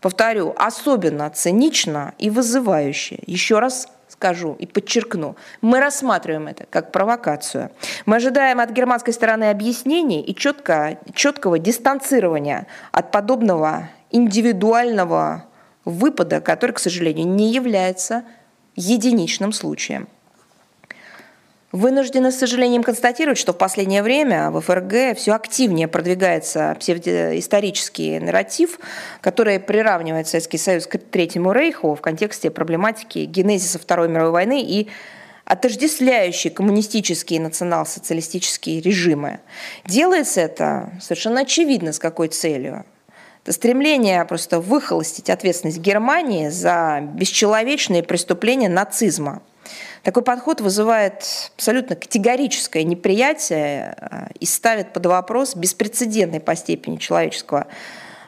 повторю, особенно цинично и вызывающе. Еще раз скажу и подчеркну, мы рассматриваем это как провокацию. Мы ожидаем от германской стороны объяснений и четко, четкого дистанцирования от подобного индивидуального выпада, который, к сожалению, не является единичным случаем. Вынуждены с сожалением констатировать, что в последнее время в ФРГ все активнее продвигается псевдоисторический нарратив, который приравнивает Советский Союз к Третьему Рейху в контексте проблематики генезиса Второй мировой войны и отождествляющие коммунистические и национал-социалистические режимы. Делается это совершенно очевидно с какой целью. Стремление просто выхолостить ответственность Германии за бесчеловечные преступления нацизма. Такой подход вызывает абсолютно категорическое неприятие э, и ставит под вопрос беспрецедентный по степени человеческого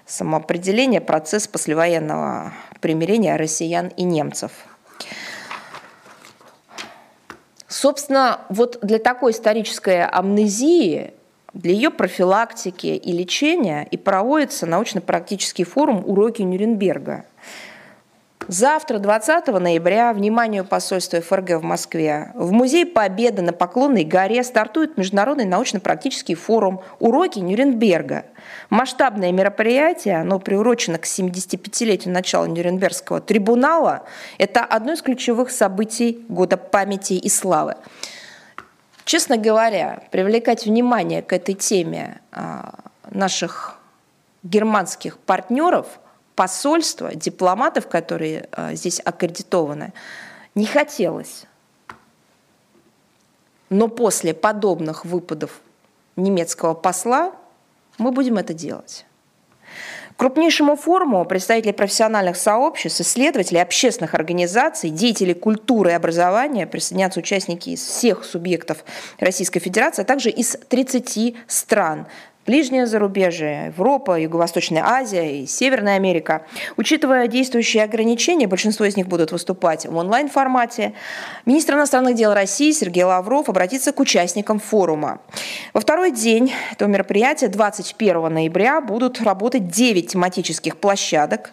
самоопределения процесс послевоенного примирения россиян и немцев. Собственно, вот для такой исторической амнезии для ее профилактики и лечения и проводится научно-практический форум «Уроки Нюрнберга». Завтра, 20 ноября, вниманию посольства ФРГ в Москве, в Музее Победы на Поклонной горе стартует международный научно-практический форум «Уроки Нюрнберга». Масштабное мероприятие, оно приурочено к 75-летию начала Нюрнбергского трибунала. Это одно из ключевых событий Года памяти и славы. Честно говоря, привлекать внимание к этой теме а, наших германских партнеров, посольства, дипломатов, которые а, здесь аккредитованы, не хотелось. Но после подобных выпадов немецкого посла мы будем это делать крупнейшему форуму представители профессиональных сообществ, исследователи, общественных организаций, деятели культуры и образования присоединятся участники из всех субъектов Российской Федерации, а также из 30 стран ближнее зарубежье, Европа, Юго-Восточная Азия и Северная Америка. Учитывая действующие ограничения, большинство из них будут выступать в онлайн-формате. Министр иностранных дел России Сергей Лавров обратится к участникам форума. Во второй день этого мероприятия, 21 ноября, будут работать 9 тематических площадок.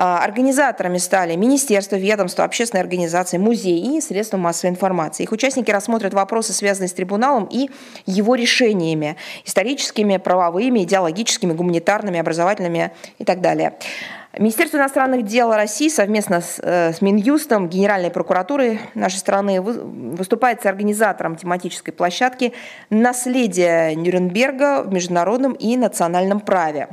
А, организаторами стали министерства, ведомства, общественные организации, музеи и средства массовой информации. Их участники рассмотрят вопросы, связанные с трибуналом и его решениями, историческими, правовыми, идеологическими, гуманитарными, образовательными и так далее. Министерство иностранных дел России совместно с, э, с Минюстом, Генеральной прокуратурой нашей страны выступает с организатором тематической площадки «Наследие Нюрнберга в международном и национальном праве».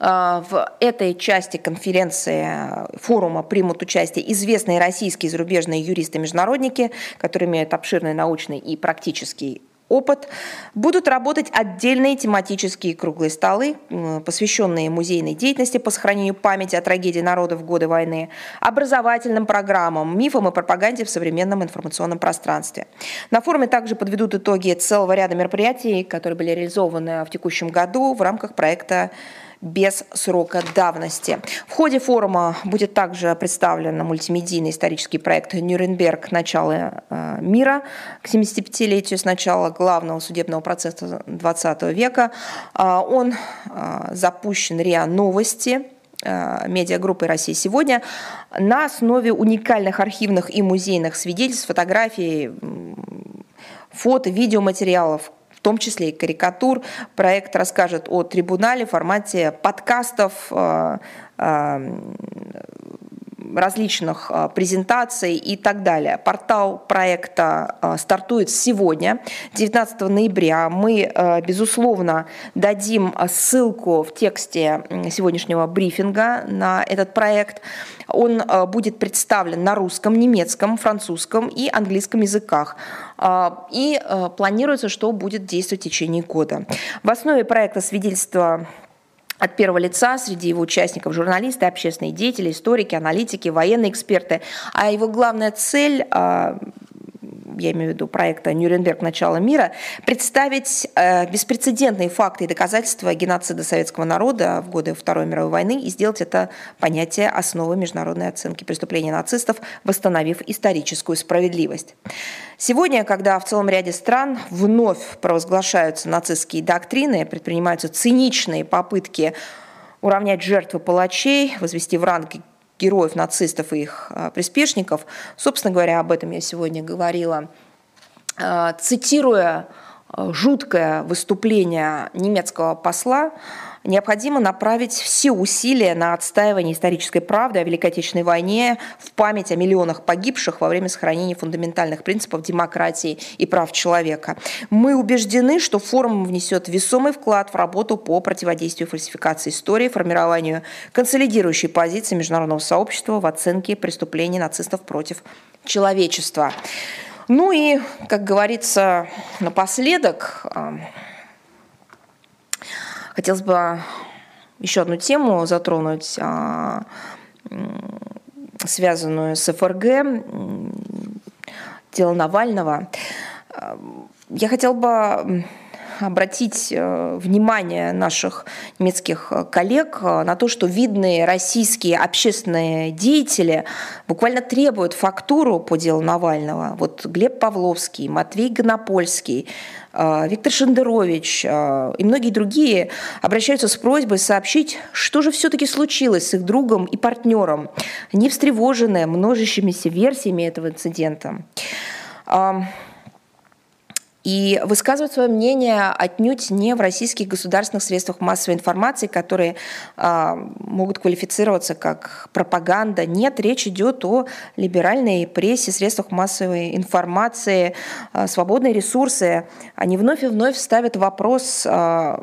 А, в этой части конференции э, форума примут участие известные российские и зарубежные юристы-международники, которые имеют обширный научный и практический опыт. Будут работать отдельные тематические круглые столы, посвященные музейной деятельности по сохранению памяти о трагедии народа в годы войны, образовательным программам, мифам и пропаганде в современном информационном пространстве. На форуме также подведут итоги целого ряда мероприятий, которые были реализованы в текущем году в рамках проекта без срока давности. В ходе форума будет также представлен мультимедийный исторический проект «Нюрнберг. Начало э, мира» к 75-летию с начала главного судебного процесса XX века. А, он э, запущен РИА Новости, э, медиагруппы «Россия сегодня» на основе уникальных архивных и музейных свидетельств, фотографий, фото, видеоматериалов, том числе и карикатур. Проект расскажет о трибунале в формате подкастов, э, э, различных э, презентаций и так далее. Портал проекта стартует сегодня, 19 ноября. Мы, безусловно, дадим ссылку в тексте сегодняшнего брифинга на этот проект. Он будет представлен на русском, немецком, французском и английском языках. А, и э, планируется, что будет действовать в течение года. В основе проекта свидетельства от первого лица среди его участников журналисты, общественные деятели, историки, аналитики, военные эксперты. А его главная цель а, я имею в виду проекта «Нюрнберг. Начало мира», представить э, беспрецедентные факты и доказательства геноцида советского народа в годы Второй мировой войны и сделать это понятие основы международной оценки преступлений нацистов, восстановив историческую справедливость. Сегодня, когда в целом ряде стран вновь провозглашаются нацистские доктрины, предпринимаются циничные попытки уравнять жертвы палачей, возвести в ранг героев нацистов и их а, приспешников. Собственно говоря, об этом я сегодня говорила, а, цитируя а, жуткое выступление немецкого посла, необходимо направить все усилия на отстаивание исторической правды о Великой Отечественной войне в память о миллионах погибших во время сохранения фундаментальных принципов демократии и прав человека. Мы убеждены, что форум внесет весомый вклад в работу по противодействию фальсификации истории, формированию консолидирующей позиции международного сообщества в оценке преступлений нацистов против человечества. Ну и, как говорится, напоследок, Хотелось бы еще одну тему затронуть, а, связанную с ФРГ, дело Навального. Я хотела бы обратить э, внимание наших немецких коллег на то, что видные российские общественные деятели буквально требуют фактуру по делу Навального. Вот Глеб Павловский, Матвей Гонопольский, Виктор Шендерович а, и многие другие обращаются с просьбой сообщить, что же все-таки случилось с их другом и партнером, не встревоженные множащимися версиями этого инцидента и высказывают свое мнение отнюдь не в российских государственных средствах массовой информации, которые а, могут квалифицироваться как пропаганда. Нет, речь идет о либеральной прессе, средствах массовой информации, а, свободные ресурсы. Они вновь и вновь ставят вопрос, а,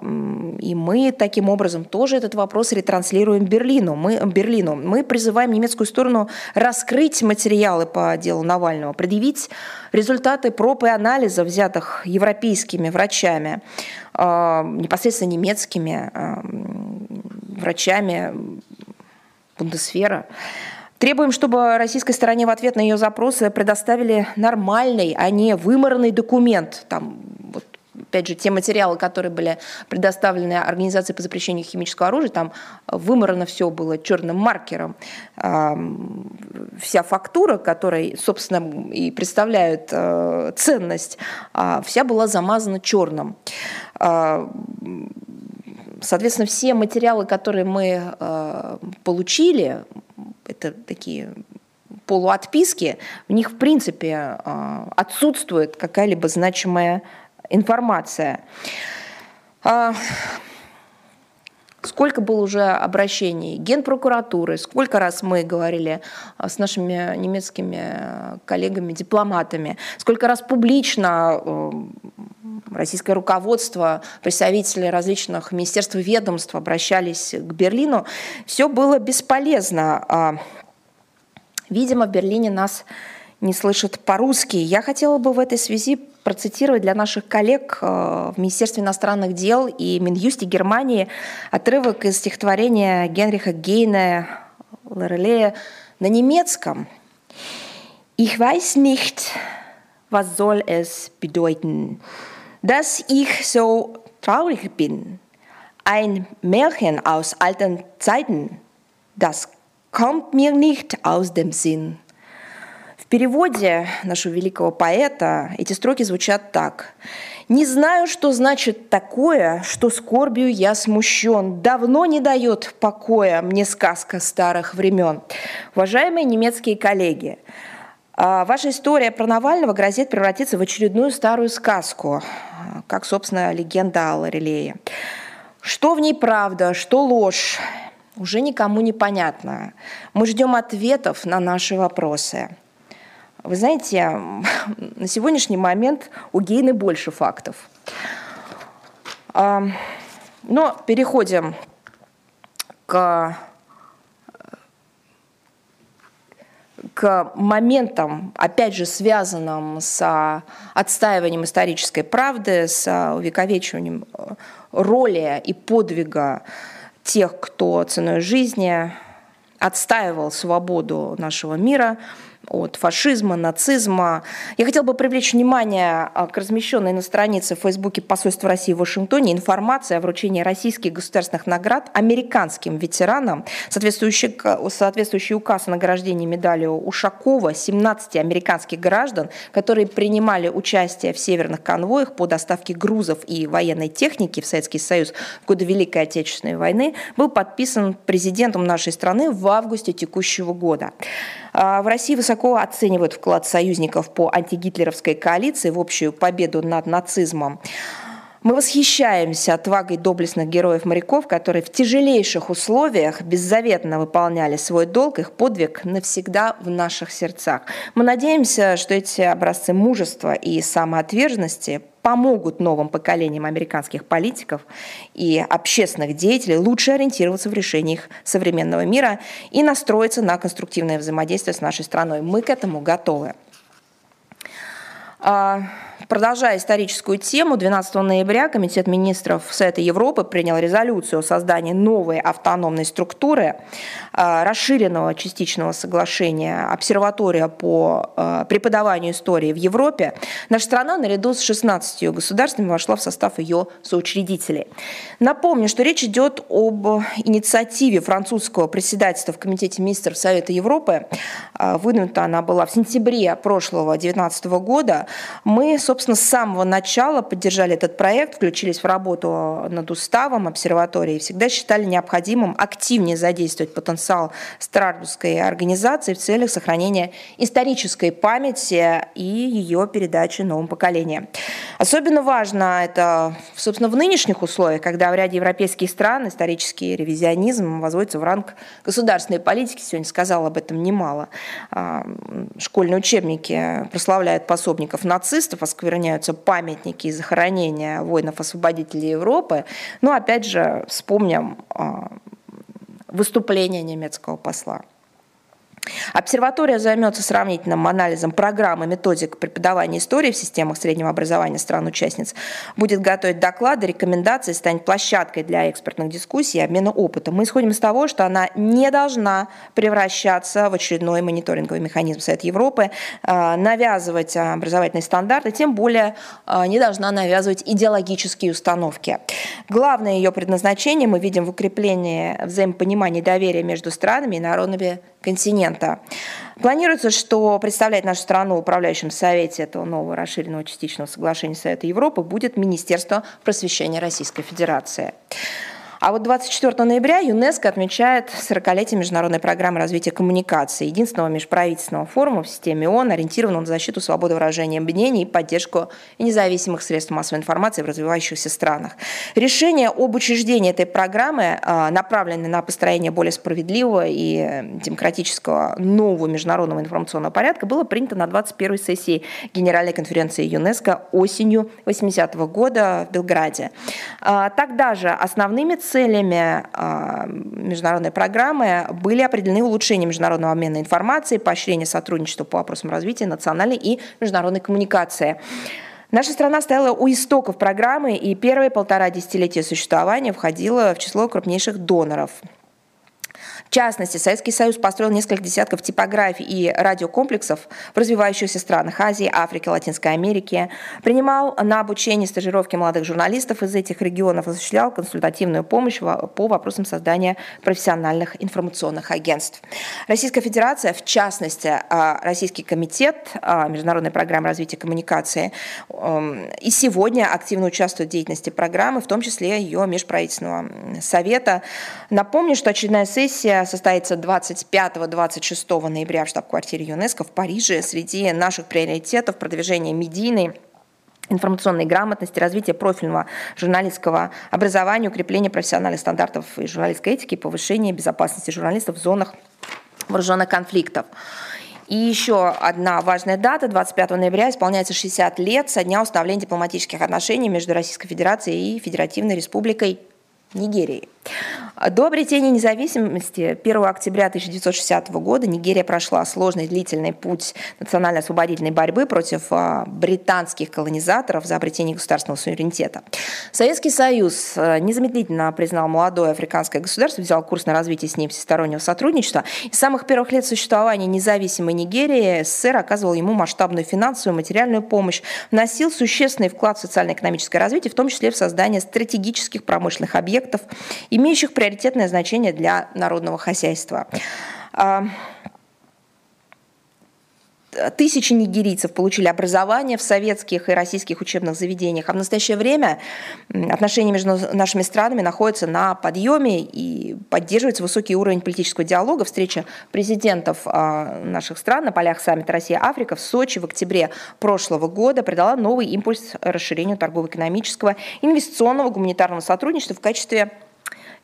и мы таким образом тоже этот вопрос ретранслируем Берлину. Мы, Берлину. Мы призываем немецкую сторону раскрыть материалы по делу Навального, предъявить результаты проб и анализа, взятых европейскими врачами, а, непосредственно немецкими а, врачами Бундесфера, Требуем, чтобы российской стороне в ответ на ее запросы предоставили нормальный, а не выморный документ. Там опять же, те материалы, которые были предоставлены Организации по запрещению химического оружия, там выморано все было черным маркером. Вся фактура, которая, собственно, и представляет э, ценность, а, вся была замазана черным. А, соответственно, все материалы, которые мы э, получили, это такие полуотписки, в них, в принципе, э, отсутствует какая-либо значимая информация. А, сколько было уже обращений Генпрокуратуры, сколько раз мы говорили а, с нашими немецкими коллегами, дипломатами, сколько раз публично российское руководство, представители различных министерств и ведомств обращались к Берлину, все было бесполезно. А, видимо, в Берлине нас не слышат по-русски. Я хотела бы в этой связи процитировать для наших коллег э, в Министерстве иностранных дел и Минюсте Германии отрывок из стихотворения Генриха Гейне Лорелея на немецком. Ich weiß nicht, was soll es bedeuten, dass ich so traurig bin. Ein Märchen aus alten Zeiten, das kommt mir nicht aus dem Sinn. В переводе нашего великого поэта эти строки звучат так. «Не знаю, что значит такое, что скорбью я смущен. Давно не дает покоя мне сказка старых времен». Уважаемые немецкие коллеги, а, ваша история про Навального грозит превратиться в очередную старую сказку, как, собственно, легенда о Лорелее. Что в ней правда, что ложь, уже никому не понятно. Мы ждем ответов на наши вопросы. Вы знаете, [LAUGHS] на сегодняшний момент у Гейны больше фактов. Но переходим к к моментам, опять же, связанным с отстаиванием исторической правды, с увековечиванием роли и подвига тех, кто ценой жизни отстаивал свободу нашего мира – от фашизма, нацизма. Я хотела бы привлечь внимание а, к размещенной на странице в Фейсбуке посольства России в Вашингтоне информации о вручении российских государственных наград американским ветеранам, соответствующий, соответствующий указ о награждении медалью Ушакова 17 американских граждан, которые принимали участие в северных конвоях по доставке грузов и военной техники в Советский Союз в годы Великой Отечественной войны, был подписан президентом нашей страны в августе текущего года. А, в России высоко оценивают вклад союзников по антигитлеровской коалиции в общую победу над нацизмом. Мы восхищаемся отвагой доблестных героев-моряков, которые в тяжелейших условиях беззаветно выполняли свой долг, их подвиг навсегда в наших сердцах. Мы надеемся, что эти образцы мужества и самоотверженности помогут новым поколениям американских политиков и общественных деятелей лучше ориентироваться в решениях современного мира и настроиться на конструктивное взаимодействие с нашей страной. Мы к этому готовы. Продолжая историческую тему, 12 ноября Комитет министров Совета Европы принял резолюцию о создании новой автономной структуры э, расширенного частичного соглашения обсерватория по э, преподаванию истории в Европе. Наша страна наряду с 16 государствами вошла в состав ее соучредителей. Напомню, что речь идет об инициативе французского председательства в Комитете министров Совета Европы. Э, выдвинута она была в сентябре прошлого 2019 года. Мы, собственно, собственно, с самого начала поддержали этот проект, включились в работу над уставом обсерватории и всегда считали необходимым активнее задействовать потенциал Страсбургской организации в целях сохранения исторической памяти и ее передачи новым поколениям. Особенно важно это, собственно, в нынешних условиях, когда в ряде европейских стран исторический ревизионизм возводится в ранг государственной политики. Сегодня сказал об этом немало. А, школьные учебники прославляют пособников нацистов, а оскверняются памятники и захоронения воинов-освободителей Европы. Но опять же вспомним а, выступление немецкого посла. Обсерватория займется сравнительным анализом программы методик преподавания истории в системах среднего образования стран-участниц, будет готовить доклады, рекомендации, станет площадкой для экспертных дискуссий и обмена опытом. Мы исходим из того, что она не должна превращаться в очередной мониторинговый механизм Совета Европы, э, навязывать образовательные стандарты, тем более э, не должна навязывать идеологические установки. Главное ее предназначение мы видим в укреплении взаимопонимания и доверия между странами и народами континента. Планируется, что представлять нашу страну в управляющем совете этого нового расширенного частичного соглашения Совета Европы будет Министерство просвещения Российской Федерации. А вот 24 ноября ЮНЕСКО отмечает 40-летие международной программы развития коммуникации, единственного межправительственного форума в системе ООН, ориентированного на защиту свободы выражения мнений и поддержку независимых средств массовой информации в развивающихся странах. Решение об учреждении этой программы а, направлено на построение более справедливого и демократического нового международного информационного порядка, было принято на 21-й сессии Генеральной конференции ЮНЕСКО осенью 80-го года в Белграде. А, тогда же основными целями а, международной программы были определены улучшение международного обмена информацией, поощрение сотрудничества по вопросам развития национальной и международной коммуникации. Наша страна стояла у истоков программы и первые полтора десятилетия существования входила в число крупнейших доноров. Частности, Советский Союз построил несколько десятков типографий и радиокомплексов в развивающихся странах Азии, Африки, Латинской Америки, принимал на обучение стажировки молодых журналистов из этих регионов, осуществлял консультативную помощь по вопросам создания профессиональных информационных агентств. Российская Федерация, в частности, а, Российский комитет а, Международной программы развития коммуникации эм, и сегодня активно участвует в деятельности программы, в том числе ее межправительственного совета. Напомню, что очередная сессия состоится 25-26 ноября в штаб-квартире ЮНЕСКО в Париже. Среди наших приоритетов продвижение медийной информационной грамотности, развитие профильного журналистского образования, укрепление профессиональных стандартов и журналистской этики, повышение безопасности журналистов в зонах вооруженных конфликтов. И еще одна важная дата. 25 ноября исполняется 60 лет со дня установления дипломатических отношений между Российской Федерацией и Федеративной Республикой Нигерии. До обретения независимости 1 октября 1960 года Нигерия прошла сложный длительный путь национально-освободительной борьбы против а, британских колонизаторов за обретение государственного суверенитета. Советский Союз а, незамедлительно признал молодое африканское государство, взял курс на развитие с ним всестороннего сотрудничества. И с самых первых лет существования независимой Нигерии СССР оказывал ему масштабную финансовую и материальную помощь, вносил существенный вклад в социально-экономическое развитие, в том числе в создание стратегических промышленных объектов, имеющих приоритетное значение для народного хозяйства. А, тысячи нигерийцев получили образование в советских и российских учебных заведениях, а в настоящее время отношения между нашими странами находятся на подъеме и поддерживается высокий уровень политического диалога. Встреча президентов а, наших стран на полях саммита Россия-Африка в Сочи в октябре прошлого года придала новый импульс расширению торгово-экономического, инвестиционного, гуманитарного сотрудничества в качестве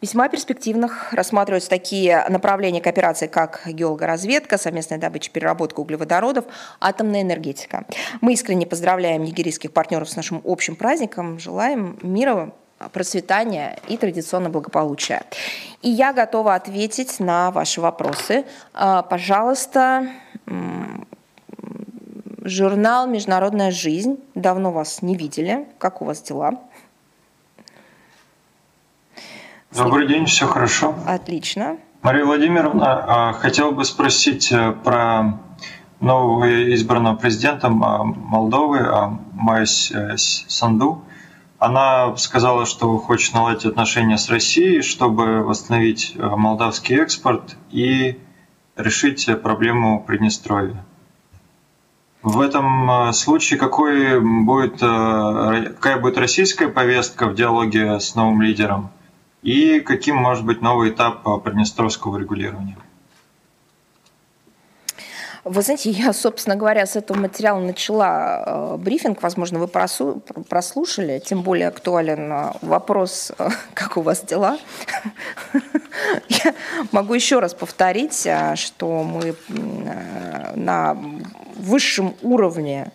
Весьма перспективных рассматриваются такие направления кооперации, как геологоразведка, совместная добыча переработка углеводородов, атомная энергетика. Мы искренне поздравляем нигерийских партнеров с нашим общим праздником, желаем мира, процветания и традиционно благополучия. И я готова ответить на ваши вопросы. А, пожалуйста, журнал «Международная жизнь». Давно вас не видели. Как у вас дела? Добрый день, все хорошо. Отлично. Мария Владимировна, а, хотел бы спросить э, про нового избранного президента Молдовы а, Майс э, Санду. Она сказала, что хочет наладить отношения с Россией, чтобы восстановить э, молдавский экспорт и решить проблему Приднестровья. В этом случае какой будет, какая будет российская повестка в диалоге с новым лидером? И каким может быть новый этап приднестровского регулирования? Вы знаете, я, собственно говоря, с этого материала начала э, брифинг. Возможно, вы прослушали. Тем более актуален э, вопрос, [LAUGHS] как у вас дела. [LAUGHS] Я могу еще раз повторить, что мы на высшем уровне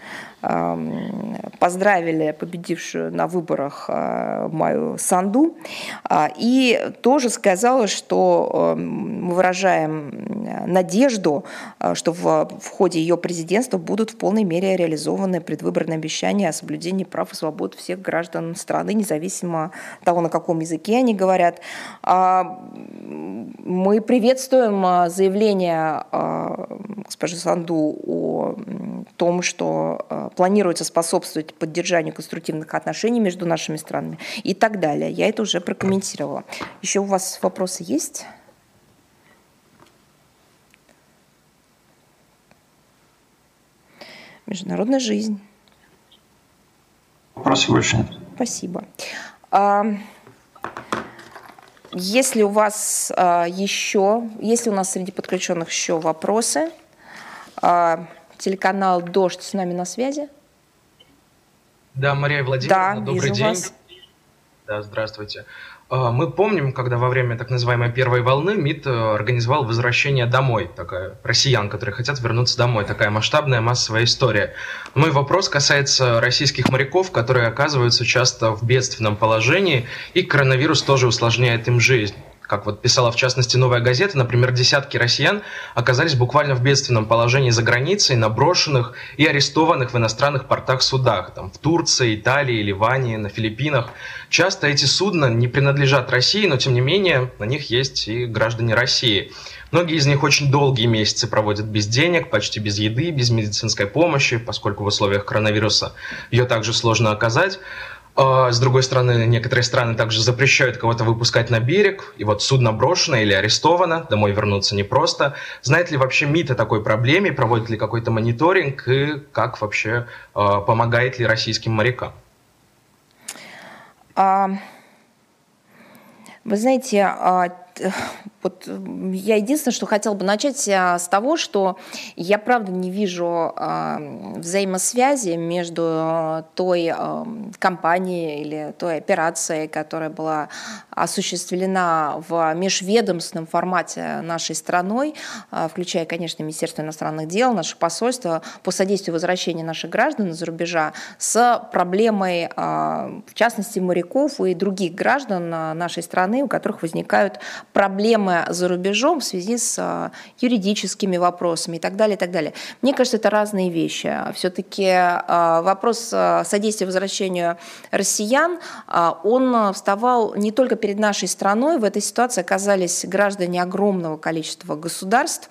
поздравили победившую на выборах а, Маю Санду а, и тоже сказала, что мы выражаем надежду, а, что в, в ходе ее президентства будут в полной мере реализованы предвыборные обещания о соблюдении прав и свобод всех граждан страны, независимо от того, на каком языке они говорят. Мы приветствуем заявление госпожи Санду о том, что планируется способствовать поддержанию конструктивных отношений между нашими странами и так далее. Я это уже прокомментировала. Еще у вас вопросы есть? Международная жизнь. Вопросов больше нет. Спасибо. А, если у вас а, еще, если у нас среди подключенных еще вопросы, а, телеканал «Дождь» с нами на связи? Да, Мария Владимировна, да, добрый день. Вас. Да, здравствуйте. А, мы помним, когда во время так называемой первой волны МИД э, организовал возвращение домой, такая россиян, которые хотят вернуться домой, такая масштабная массовая история. Мой вопрос касается российских моряков, которые оказываются часто в бедственном положении, и коронавирус тоже усложняет им жизнь. Как вот писала в частности «Новая газета», например, десятки россиян оказались буквально в бедственном положении за границей, на брошенных и арестованных в иностранных портах судах, там, в Турции, Италии, Ливане, на Филиппинах. Часто эти судна не принадлежат России, но тем не менее на них есть и граждане России. Многие из них очень долгие месяцы проводят без денег, почти без еды, без медицинской помощи, поскольку в условиях коронавируса ее также сложно оказать. А, с другой стороны, некоторые страны также запрещают кого-то выпускать на берег, и вот судно брошено или арестовано, домой вернуться непросто. Знает ли вообще МИД о такой проблеме, проводит ли какой-то мониторинг, и как вообще а, помогает ли российским морякам? А, вы знаете, вот я единственное, что хотела бы начать а, с того, что я правда не вижу а, взаимосвязи между той а, компанией или той операцией, которая была осуществлена в межведомственном формате нашей страной, включая, конечно, Министерство иностранных дел, наше посольство по содействию возвращения наших граждан из-за рубежа, с проблемой, в частности, моряков и других граждан нашей страны, у которых возникают проблемы за рубежом в связи с а, юридическими вопросами и так далее, и так далее. Мне кажется, это разные вещи. Все-таки а, вопрос а, содействия возвращению россиян, он вставал не только перед нашей страной, в этой ситуации оказались граждане огромного количества государств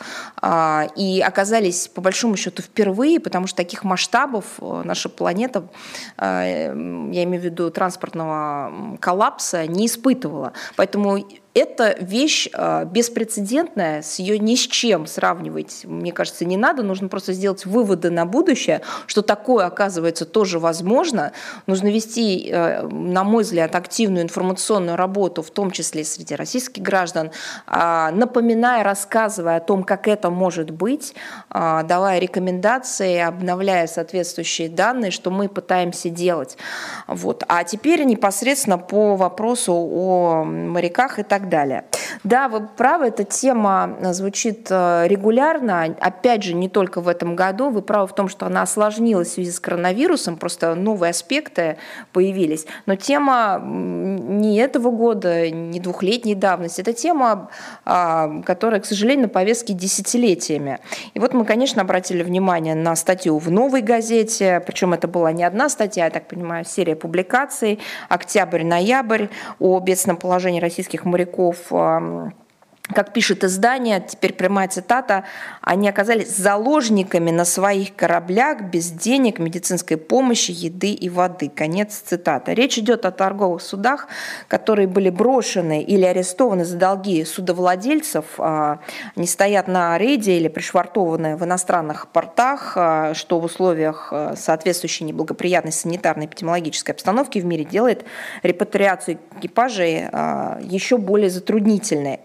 и оказались, по большому счету, впервые, потому что таких масштабов наша планета, я имею в виду транспортного коллапса, не испытывала. Поэтому это вещь э, беспрецедентная, с ее ни с чем сравнивать, мне кажется, не надо. Нужно просто сделать выводы на будущее, что такое, оказывается, тоже возможно. Нужно вести, э, на мой взгляд, активную информационную работу, в том числе среди российских граждан, э, напоминая, рассказывая о том, как это может быть, давая рекомендации, обновляя соответствующие данные, что мы пытаемся делать. Вот. А теперь непосредственно по вопросу о моряках и так далее. Да, вы правы, эта тема звучит э, регулярно, опять же, не только в этом году. Вы правы в том, что она осложнилась в связи с коронавирусом, просто новые аспекты появились. Но тема не этого года, не двухлетней давности, это тема, а, которая, к сожалению, на повестке десятилетиями. И вот мы, конечно, обратили внимание на статью в «Новой газете», причем это была не одна статья, я так понимаю, серия публикаций, октябрь-ноябрь, о бедственном положении российских моряков моряков как пишет издание, теперь прямая цитата, они оказались заложниками на своих кораблях без денег, медицинской помощи, еды и воды. Конец цитаты. Речь идет о торговых судах, которые были брошены или арестованы за долги судовладельцев. А, они стоят на рейде или пришвартованы в иностранных портах, а, что в условиях а, соответствующей неблагоприятной санитарной эпидемиологической обстановки в мире делает репатриацию экипажей еще более затруднительной.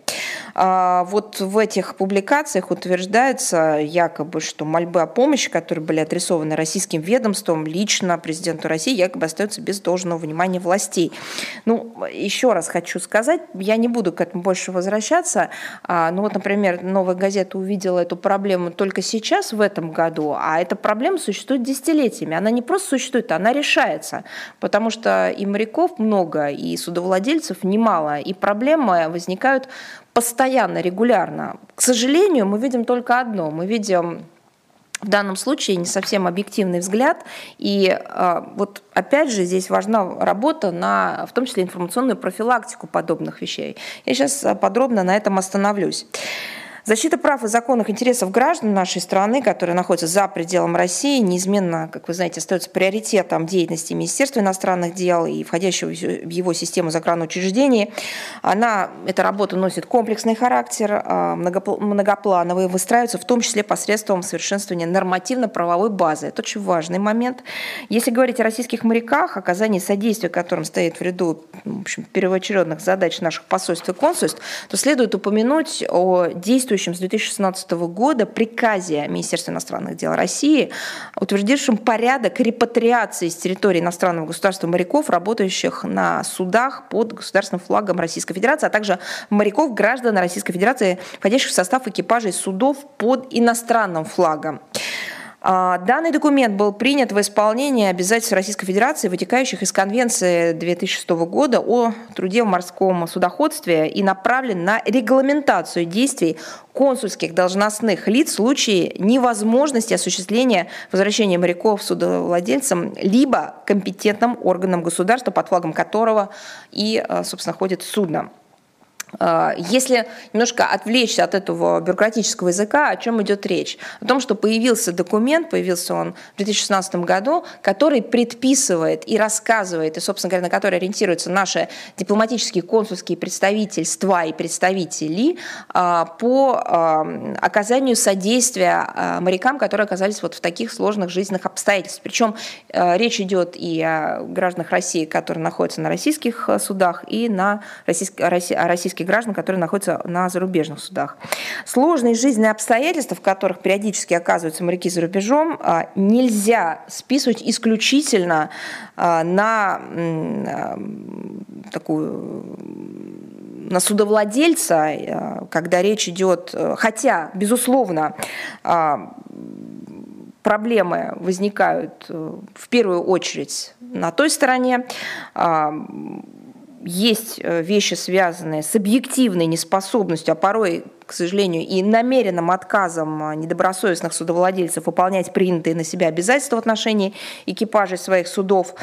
А, вот в этих публикациях утверждается якобы, что мольбы о помощи, которые были адресованы российским ведомством, лично президенту России, якобы остаются без должного внимания властей. Ну, еще раз хочу сказать, я не буду к этому больше возвращаться. А, ну вот, например, «Новая газета» увидела эту проблему только сейчас, в этом году, а эта проблема существует десятилетиями. Она не просто существует, она решается, потому что и моряков много, и судовладельцев немало, и проблемы возникают постоянно, регулярно. К сожалению, мы видим только одно. Мы видим в данном случае не совсем объективный взгляд. И э, вот опять же здесь важна работа на, в том числе, информационную профилактику подобных вещей. Я сейчас подробно на этом остановлюсь. Защита прав и законных интересов граждан нашей страны, которые находятся за пределом России, неизменно, как вы знаете, остается приоритетом деятельности Министерства иностранных дел и входящего в его систему учреждений. Она, эта работа носит комплексный характер, а, многоплановый, выстраивается в том числе посредством совершенствования нормативно-правовой базы. Это очень важный момент. Если говорить о российских моряках, оказании содействия которым стоит в ряду в общем, первоочередных задач наших посольств и консульств, то следует упомянуть о действиях действующем с 2016 года приказе Министерства иностранных дел России, утвердившем порядок репатриации с территории иностранного государства моряков, работающих на судах под государственным флагом Российской Федерации, а также моряков, граждан Российской Федерации, входящих в состав экипажей судов под иностранным флагом. А, данный документ был принят в исполнение обязательств Российской Федерации, вытекающих из Конвенции 2006 года о труде в морском судоходстве и направлен на регламентацию действий консульских должностных лиц в случае невозможности осуществления возвращения моряков судовладельцам либо компетентным органам государства, под флагом которого и, а, собственно, ходит судно. А, если немножко отвлечься от этого бюрократического языка, о чем идет речь? О том, что появился документ, появился он в 2016 году, который предписывает и рассказывает, и, собственно говоря, на который ориентируются наши дипломатические консульские представительства и представители а, по а, оказанию содействия морякам, которые оказались вот в таких сложных жизненных обстоятельствах. Причем речь идет и о гражданах России, которые находятся на российских судах, и на российских, российских российских граждан, которые находятся на зарубежных судах. Сложные жизненные обстоятельства, в которых периодически оказываются моряки за рубежом, а, нельзя списывать исключительно а, на а, такую на судовладельца, когда речь идет, хотя, безусловно, проблемы возникают в первую очередь на той стороне, есть э, вещи, связанные с объективной неспособностью, а порой, к сожалению, и намеренным отказом э, недобросовестных судовладельцев выполнять принятые на себя обязательства в отношении экипажей своих судов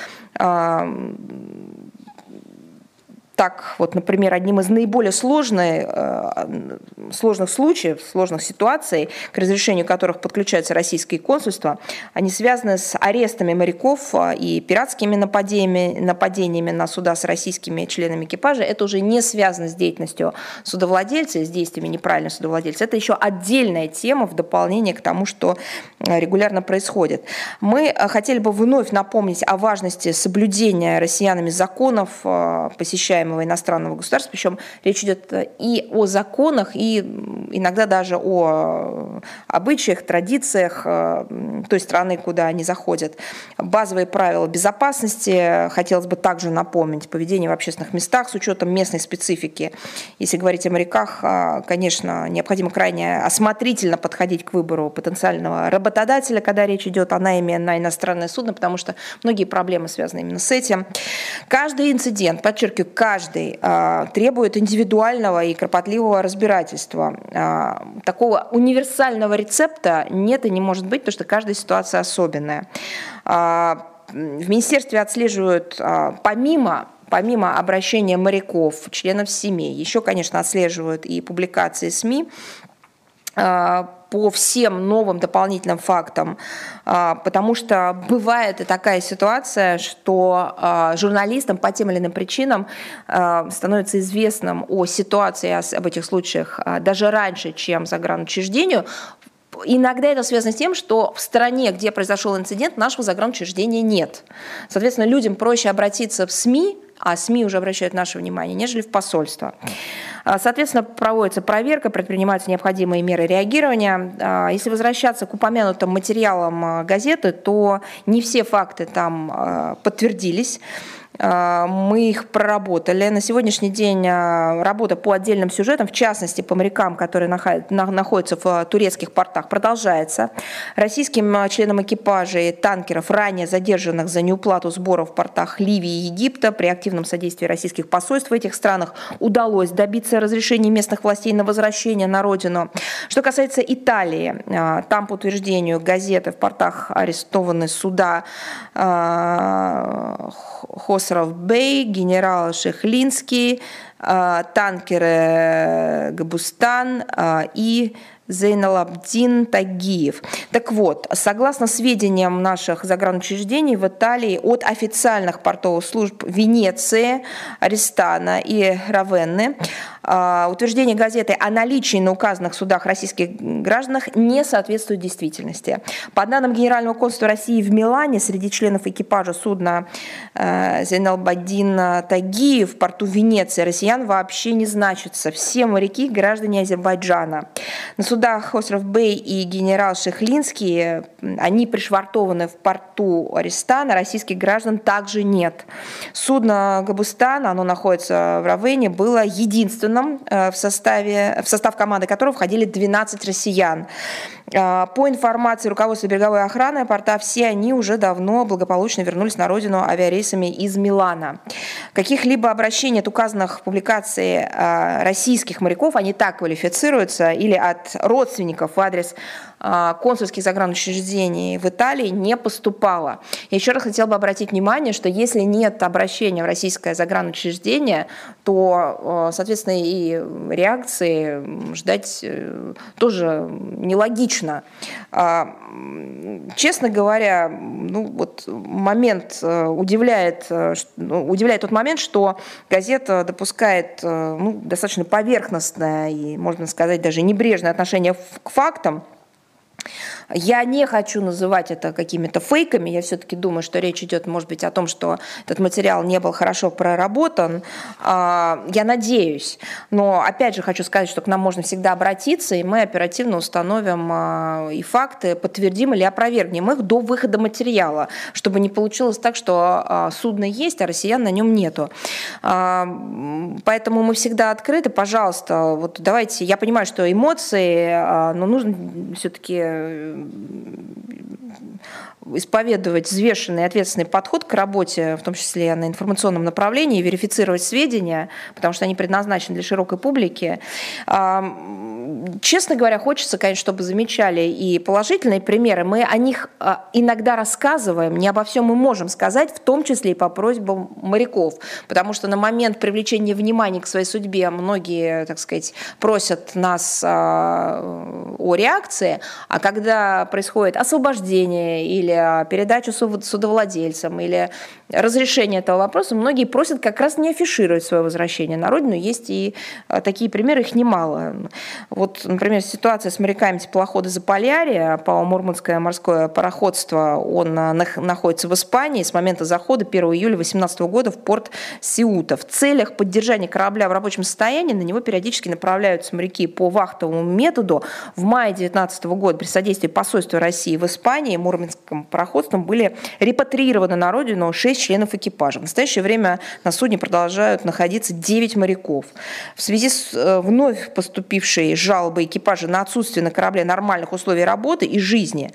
так вот, например, одним из наиболее сложных, э, сложных случаев, сложных ситуаций, к разрешению которых подключаются российские консульства, они связаны с арестами моряков э, и пиратскими нападениями, нападениями на суда с российскими членами экипажа. Это уже не связано с деятельностью судовладельца, с действиями неправильного судовладельца. Это еще отдельная тема в дополнение к тому, что э, регулярно происходит. Мы хотели бы вновь напомнить о важности соблюдения россиянами законов, посещаемых уважаемого иностранного государства, причем речь идет э, и о законах, и иногда даже о обычаях, традициях э, той страны, куда они заходят. Базовые правила безопасности хотелось бы также напомнить. Поведение в общественных местах с учетом местной специфики. Если говорить о моряках, э, конечно, необходимо крайне осмотрительно подходить к выбору потенциального работодателя, когда речь идет о найме на иностранное судно, потому что многие проблемы связаны именно с этим. Каждый инцидент, подчеркиваю, каждый каждый а, требует индивидуального и кропотливого разбирательства. А, такого универсального рецепта нет и не может быть, потому что каждая ситуация особенная. А, в министерстве отслеживают помимо помимо обращения моряков, членов семей, еще, конечно, отслеживают и публикации СМИ по всем новым дополнительным фактам, а, потому что бывает и такая ситуация, что а, журналистам по тем или иным причинам а, становится известным о ситуации, об этих случаях даже раньше, чем загранучреждению, Иногда это связано с тем, что в стране, где произошел инцидент, нашего загранучреждения нет. Соответственно, людям проще обратиться в СМИ, а СМИ уже обращают наше внимание, нежели в посольство. А, соответственно, проводится проверка, предпринимаются необходимые меры реагирования. А, если возвращаться к упомянутым материалам а, газеты, то не все факты там подтвердились. А, мы их проработали. На сегодняшний день а, работа по отдельным сюжетам, в частности по морякам, которые находятся в а, турецких портах, продолжается. Российским членам экипажей танкеров, ранее задержанных за неуплату сборов в портах Ливии и Египта, при активном содействии российских посольств в этих странах удалось добиться разрешения местных властей на возвращение на родину. Что касается Италии, там по утверждению газеты в портах арестованы суда Хосров Бей, генерал Шехлинский, а, танкеры Габустан а, и Зейналабдин Тагиев. Так вот, согласно сведениям наших загранучреждений в Италии от официальных портовых служб Венеции, Аристана и Равенны, утверждение газеты о наличии на указанных судах российских граждан не соответствует действительности. По данным Генерального консульства России в Милане, среди членов экипажа судна э, Зейналбадин Тагиев в порту Венеции россиян вообще не значатся. Все моряки – граждане Азербайджана. На судах остров Бэй и генерал Шехлинский, они пришвартованы в порту Аристана, российских граждан также нет. Судно Габустан, оно находится в Равене, было единственным Лондоном, э, в, составе, в состав команды которого входили 12 россиян. По информации руководства береговой охраны порта, все они уже давно благополучно вернулись на родину авиарейсами из Милана. Каких-либо обращений от указанных в публикации российских моряков, они так квалифицируются, или от родственников в адрес а, консульских загранучреждений в Италии не поступало. Я еще раз хотела бы обратить внимание, что если нет обращения в российское загранучреждение, то, а, соответственно, и реакции ждать э, тоже нелогично. А, честно говоря, ну, вот момент э, удивляет, э, ну, удивляет тот момент, что газета допускает ну, достаточно поверхностное и, можно сказать, даже небрежное отношение к фактам, я не хочу называть это какими-то фейками. Я все-таки думаю, что речь идет, может быть, о том, что этот материал не был хорошо проработан. А, я надеюсь. Но опять же хочу сказать, что к нам можно всегда обратиться, и мы оперативно установим а, и факты, подтвердим или опровергнем их до выхода материала, чтобы не получилось так, что а, судно есть, а россиян на нем нету. Поэтому мы всегда открыты. Пожалуйста, вот давайте. Я понимаю, что эмоции, но нужно все-таки исповедовать взвешенный и ответственный подход к работе, в том числе на информационном направлении, верифицировать сведения, потому что они предназначены для широкой публики. Честно говоря, хочется, конечно, чтобы замечали и положительные примеры. Мы о них а, иногда рассказываем, не обо всем мы можем сказать, в том числе и по просьбам моряков, потому что на момент привлечения внимания к своей судьбе многие, так сказать, просят нас а, о реакции, а когда происходит освобождение или передача судовладельцам или разрешение этого вопроса, многие просят как раз не афишировать свое возвращение на родину. Есть и а, такие примеры, их немало. Вот, например, ситуация с моряками теплохода Заполярья, по Мурманское морское пароходство, он а, находится в Испании с момента захода 1 июля 2018 года в порт Сиута. В целях поддержания корабля в рабочем состоянии на него периодически направляются моряки по вахтовому методу. В мае 2019 года при содействии посольства России в Испании Мурманским пароходством были репатрированы на родину 6 6 членов экипажа. В настоящее время на судне продолжают находиться 9 моряков. В связи с э, вновь поступившей жалобой экипажа на отсутствие на корабле нормальных условий работы и жизни,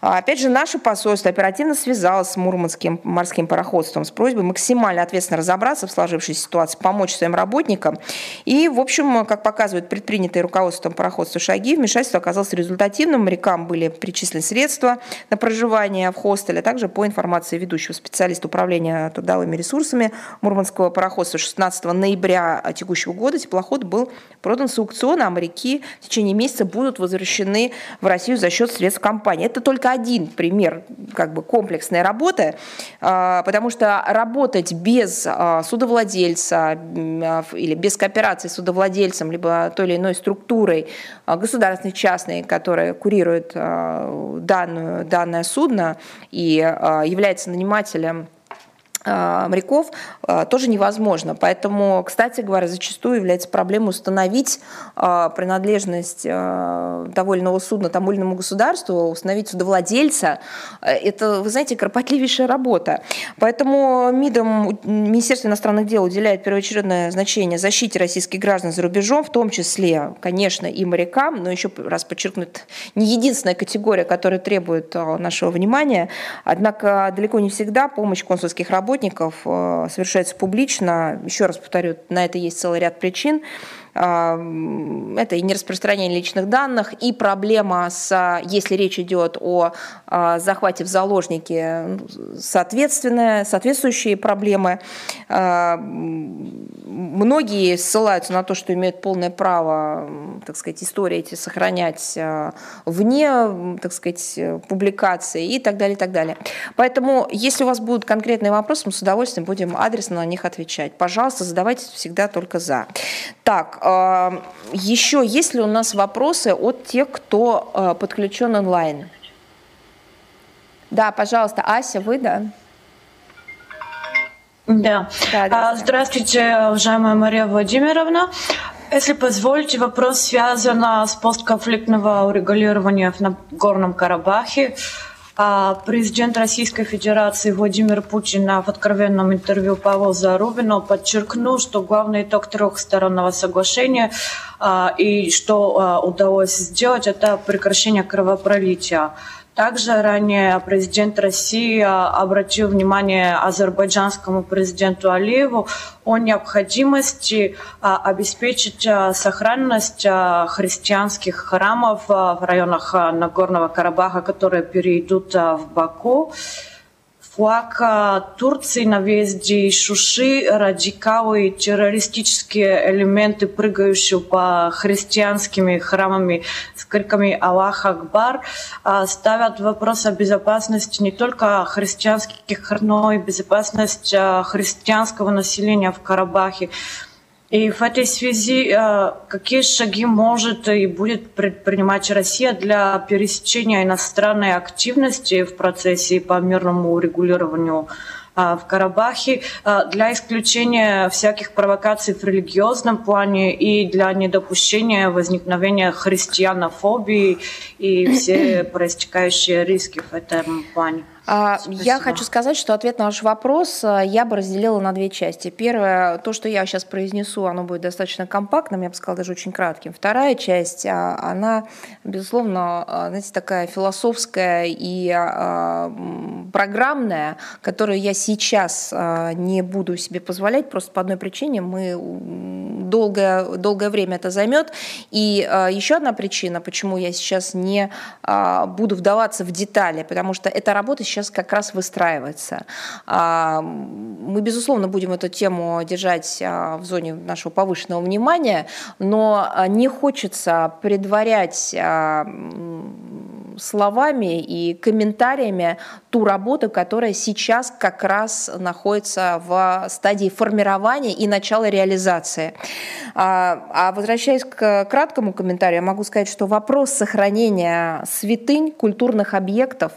опять же, наше посольство оперативно связалось с Мурманским морским пароходством с просьбой максимально ответственно разобраться в сложившейся ситуации, помочь своим работникам. И, в общем, как показывает предпринятые руководством пароходства шаги, вмешательство оказалось результативным. Морякам были перечислены средства на проживание в хостеле, а также по информации ведущего специалиста управления трудовыми ресурсами Мурманского пароходства 16 ноября текущего года теплоход был продан с аукциона, а моряки в течение месяца будут возвращены в Россию за счет средств компании. Это только один пример как бы комплексной работы, а, потому что работать без а, судовладельца а, или без кооперации с судовладельцем, либо той или иной структурой государственной, частной, которая курирует данную, данное судно и является нанимателем моряков а, тоже невозможно. Поэтому, кстати говоря, зачастую является проблемой установить а, принадлежность того или иного судна тому или иному государству, установить судовладельца. Это, вы знаете, кропотливейшая работа. Поэтому МИДом, Министерство иностранных дел уделяет первоочередное значение защите российских граждан за рубежом, в том числе, конечно, и морякам, но еще раз подчеркну, это не единственная категория, которая требует нашего внимания. Однако далеко не всегда помощь консульских работников работников э, совершается публично. Еще раз повторю, на это есть целый ряд причин. А, это и нераспространение личных данных, и проблема с, если речь идет о а, захвате в заложники, ну, соответственные, соответствующие проблемы. А, многие ссылаются на то, что имеют полное право, так сказать, истории эти сохранять вне, так сказать, публикации и так далее, и так далее. Поэтому, если у вас будут конкретные вопросы, мы с удовольствием будем адресно на них отвечать. Пожалуйста, задавайте всегда только за. Так, еще есть ли у нас вопросы от тех, кто э, подключен онлайн? Да, пожалуйста, Ася, вы, да? Да. да, да Здравствуйте, уважаемая Мария Владимировна. Если позволите, вопрос связан с постконфликтного урегулирования в Нагорном Карабахе. Президент Российской Федерации Владимир Путин в откровенном интервью Павел Зарубину подчеркнул, что главный итог трехстороннего соглашения и что удалось сделать, это прекращение кровопролития. Также ранее президент России обратил внимание азербайджанскому президенту Алиеву о необходимости обеспечить сохранность христианских храмов в районах Нагорного Карабаха, которые перейдут в Баку флаг Турции на въезде Шуши, радикалы и террористические элементы, прыгающие по христианскими храмами с криками «Аллах Акбар», ставят вопрос о безопасности не только христианских, но и безопасность христианского населения в Карабахе. И в этой связи какие шаги может и будет предпринимать Россия для пересечения иностранной активности в процессе по мирному урегулированию в Карабахе для исключения всяких провокаций в религиозном плане и для недопущения возникновения христианофобии и все [CLEARS THROAT] проистекающие риски в этом плане. А, Спасибо. Я хочу сказать, что ответ на ваш вопрос э, я бы разделила на две части. Первое, то, что я сейчас произнесу, оно будет достаточно компактным, я бы сказала, даже очень кратким. Вторая часть, а, она, безусловно, а, знаете, такая философская и программная, которую я сейчас не буду себе позволять, просто по одной причине. Мы долгое, долгое время это займет. И еще одна причина, почему я сейчас не буду вдаваться в детали, потому что эта работа сейчас сейчас как раз выстраивается. А, мы, безусловно, будем эту тему держать а, в зоне нашего повышенного внимания, но а, не хочется предварять словами и комментариями ту работу, которая сейчас как раз находится в стадии формирования и начала реализации. А возвращаясь к краткому комментарию, могу сказать, что вопрос сохранения святынь, культурных объектов,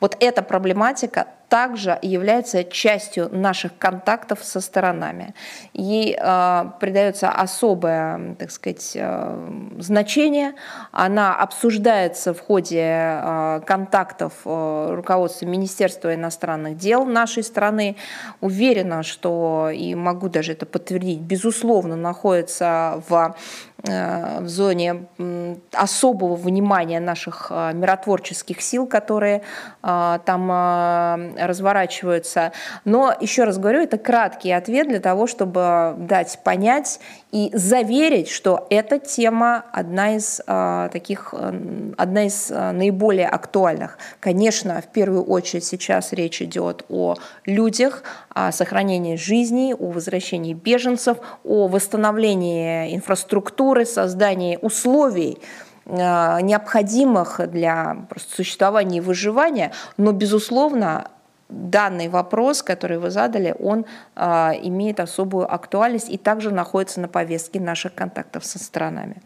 вот эта проблематика также является частью наших контактов со сторонами. Ей э, придается особое, так сказать, э, значение. Она обсуждается в ходе э, контактов э, руководства Министерства иностранных дел нашей страны. Уверена, что, и могу даже это подтвердить, безусловно, находится в Э, в зоне особого внимания наших э, миротворческих сил, которые э, там разворачиваются. Но, еще раз говорю, это краткий ответ для того, чтобы дать понять и заверить, что эта тема одна из таких, одна из наиболее актуальных. Конечно, в первую очередь сейчас речь идет о людях, о сохранении жизней, о возвращении беженцев, о восстановлении инфраструктуры, создании условий, э, необходимых для существования и выживания, но, безусловно, данный вопрос, который вы задали, он э, имеет особую актуальность и также находится на повестке наших контактов со странами.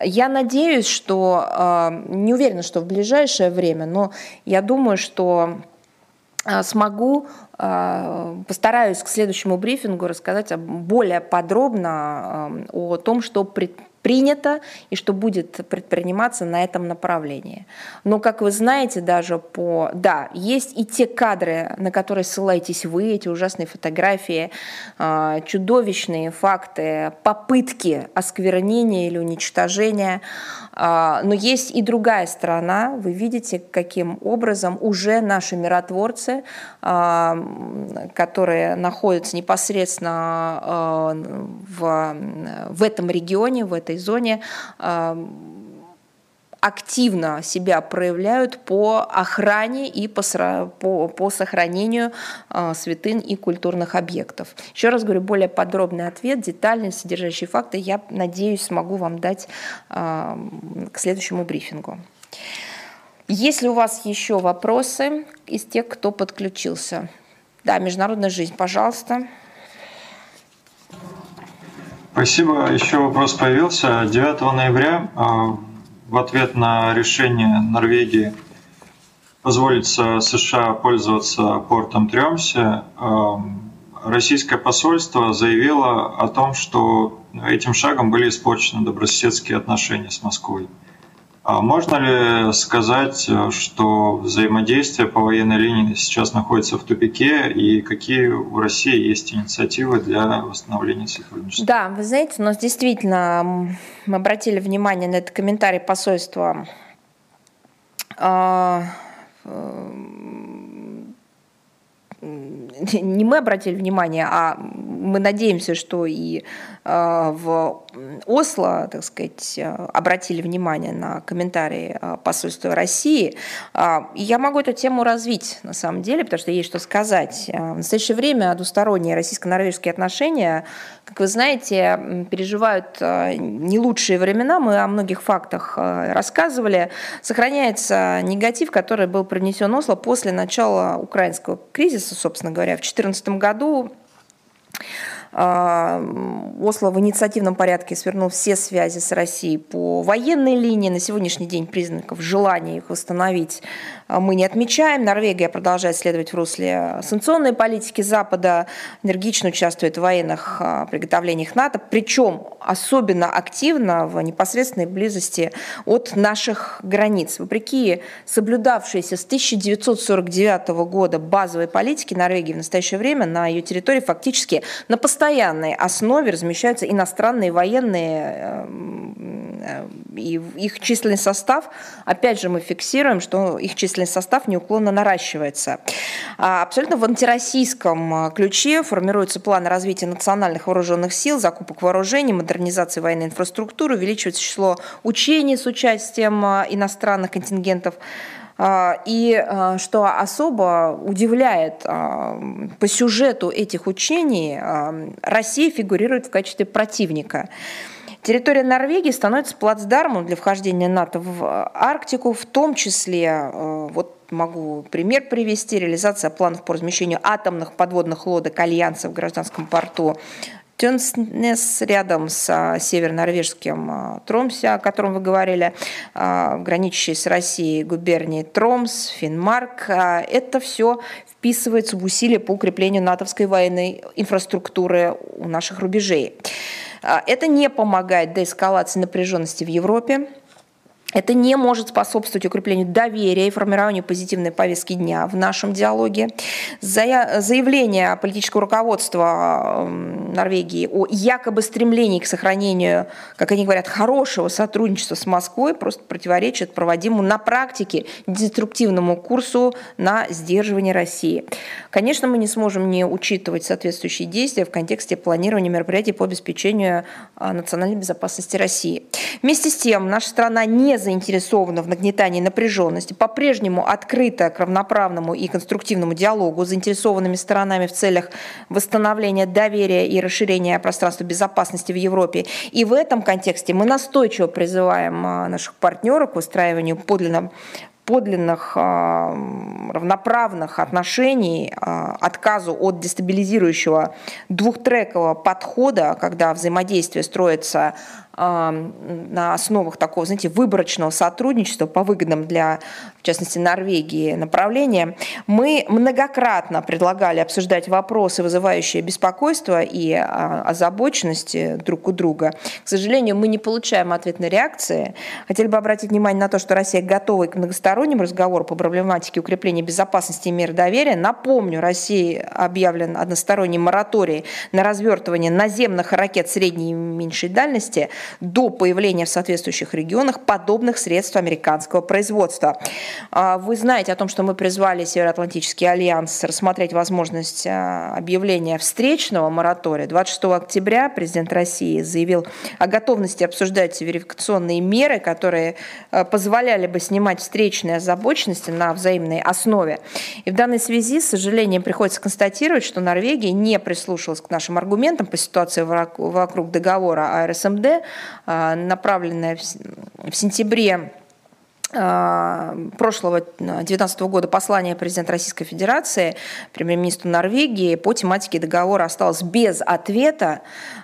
Я надеюсь, что, э, не уверена, что в ближайшее время, но я думаю, что э, смогу постараюсь к следующему брифингу рассказать более подробно о том, что пред, принято и что будет предприниматься на этом направлении. Но, как вы знаете, даже по... Да, есть и те кадры, на которые ссылаетесь вы, эти ужасные фотографии, а, чудовищные факты, попытки осквернения или уничтожения. А, но есть и другая сторона. Вы видите, каким образом уже наши миротворцы, а, которые находятся непосредственно в, в этом регионе, в этой зоне активно себя проявляют по охране и по, по, по сохранению э, святынь и культурных объектов. Еще раз говорю, более подробный ответ, детальный, содержащий факты, я надеюсь, смогу вам дать э, к следующему брифингу. Если у вас еще вопросы из тех, кто подключился. Да, международная жизнь, пожалуйста. Спасибо. Еще вопрос появился. 9 ноября а, в ответ на решение Норвегии позволить США пользоваться портом Тремсе, российское посольство заявило о том, что этим шагом были испорчены добрососедские отношения с Москвой. А можно ли сказать, что взаимодействие по военной линии сейчас находится в тупике и какие у России есть инициативы для восстановления сотрудничества? Да, вы знаете, у нас действительно мы обратили внимание на этот комментарий посольства а, э, не мы обратили внимание, а мы надеемся, что и а, в Осло, так сказать, обратили внимание на комментарии а, посольства России. А, я могу эту тему развить, на самом деле, потому что есть что сказать. В настоящее время двусторонние российско-норвежские отношения, как вы знаете, переживают не лучшие времена. Мы о многих фактах рассказывали. Сохраняется негатив, который был принесен Осло после начала украинского кризиса, собственно говоря, в 2014 году. А, Осло в инициативном порядке свернул все связи с Россией по военной линии. На сегодняшний день признаков желания их восстановить а, мы не отмечаем. Норвегия продолжает следовать в русле санкционной политики Запада, энергично участвует в военных а, приготовлениях НАТО, причем особенно активно в непосредственной близости от наших границ. Вопреки соблюдавшейся с 1949 года базовой политики Норвегии в настоящее время на ее территории фактически на постоянной основе размещаются иностранные военные эм, э, и их численный состав, опять же, мы фиксируем, что их численный состав неуклонно наращивается. А абсолютно в антироссийском э, ключе формируется план развития национальных вооруженных сил, закупок вооружений, модернизации военной инфраструктуры, увеличивается число учений с участием э, иностранных контингентов. А, и а, что особо удивляет, а, по сюжету этих учений Россия фигурирует в качестве противника. Территория Норвегии становится плацдармом для вхождения НАТО в Арктику, в том числе, вот могу пример привести, реализация планов по размещению атомных подводных лодок Альянса в гражданском порту Тюнснес рядом с а, северо-норвежским а, Тромсе, о котором вы говорили, а, граничащей с Россией губернии Тромс, Финмарк. Это все вписывается в усилия по укреплению натовской военной инфраструктуры у наших рубежей. Это не помогает деэскалации напряженности в Европе. Это не может способствовать укреплению доверия и формированию позитивной повестки дня в нашем диалоге. Заявление политического руководства Норвегии о якобы стремлении к сохранению, как они говорят, хорошего сотрудничества с Москвой просто противоречит проводимому на практике деструктивному курсу на сдерживание России. Конечно, мы не сможем не учитывать соответствующие действия в контексте планирования мероприятий по обеспечению а, национальной безопасности России. Вместе с тем, наша страна не заинтересована в нагнетании напряженности, по-прежнему открыта к равноправному и конструктивному диалогу с заинтересованными сторонами в целях восстановления доверия и расширения пространства безопасности в Европе. И в этом контексте мы настойчиво призываем а, наших партнеров к устраиванию подлинно подлинных а, равноправных отношений, а, отказу от дестабилизирующего двухтрекового подхода, когда взаимодействие строится на основах такого, знаете, выборочного сотрудничества по выгодным для, в частности, Норвегии направлениям, мы многократно предлагали обсуждать вопросы, вызывающие беспокойство и а, озабоченность друг у друга. К сожалению, мы не получаем ответной реакции. Хотели бы обратить внимание на то, что Россия готова к многостороннему разговору по проблематике укрепления безопасности и мира доверия. Напомню, России объявлен односторонний мораторий на развертывание наземных ракет средней и меньшей дальности – до появления в соответствующих регионах подобных средств американского производства. А, вы знаете о том, что мы призвали Североатлантический альянс рассмотреть возможность а, объявления встречного моратория. 26 октября президент России заявил о готовности обсуждать верификационные меры, которые а, позволяли бы снимать встречные озабоченности на взаимной основе. И в данной связи, с сожалением, приходится констатировать, что Норвегия не прислушалась к нашим аргументам по ситуации вокруг договора АРСМД, направленная в сентябре прошлого 2019 года послание президента Российской Федерации премьер-министру Норвегии по тематике договора осталось без ответа.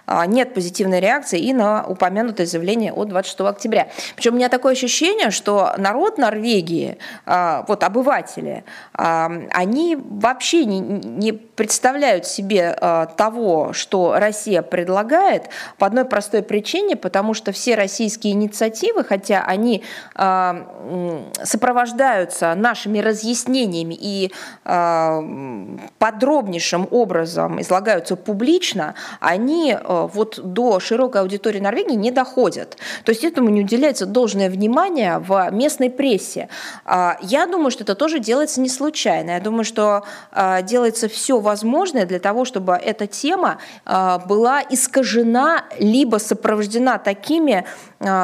А, нет позитивной реакции и на упомянутое заявление от 26 октября. Причем у меня такое ощущение, что народ Норвегии, а, вот обыватели, а, они вообще не, не представляют себе того, что Россия предлагает по одной простой причине, потому что все российские инициативы, хотя они сопровождаются нашими разъяснениями и подробнейшим образом излагаются публично, они Э, вот до широкой аудитории Норвегии не доходят. То есть этому не уделяется должное внимание в местной прессе. А, я думаю, что это тоже делается не случайно. Я думаю, что а, делается все возможное для того, чтобы эта тема а, была искажена либо сопровождена такими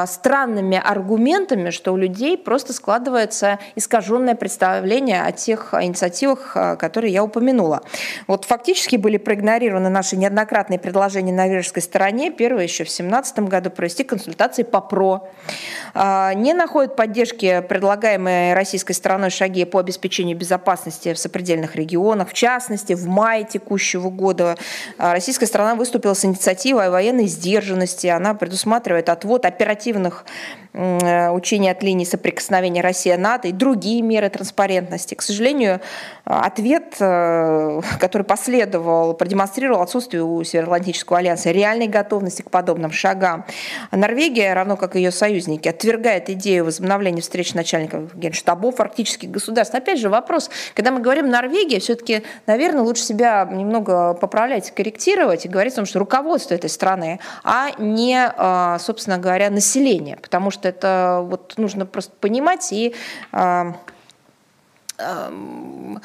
странными аргументами, что у людей просто складывается искаженное представление о тех инициативах, которые я упомянула. Вот фактически были проигнорированы наши неоднократные предложения на норвежской стороне, первое еще в 2017 году, провести консультации по ПРО. А, не находят поддержки предлагаемые российской стороной шаги по обеспечению безопасности в сопредельных регионах. В частности, в мае текущего года а, российская сторона выступила с инициативой о военной сдержанности. Она предусматривает отвод оперативных Э, учения от линии соприкосновения Россия-НАТО и другие меры транспарентности. К сожалению, ответ, э, который последовал, продемонстрировал отсутствие у Североатлантического альянса реальной готовности к подобным шагам. Норвегия, равно как и ее союзники, отвергает идею возобновления встреч начальников генштабов арктических государств. Опять же, вопрос, когда мы говорим Норвегия, все-таки, наверное, лучше себя немного поправлять, корректировать и говорить о том, что руководство этой страны, а не, э, собственно говоря, население. Потому что это вот нужно просто понимать и um,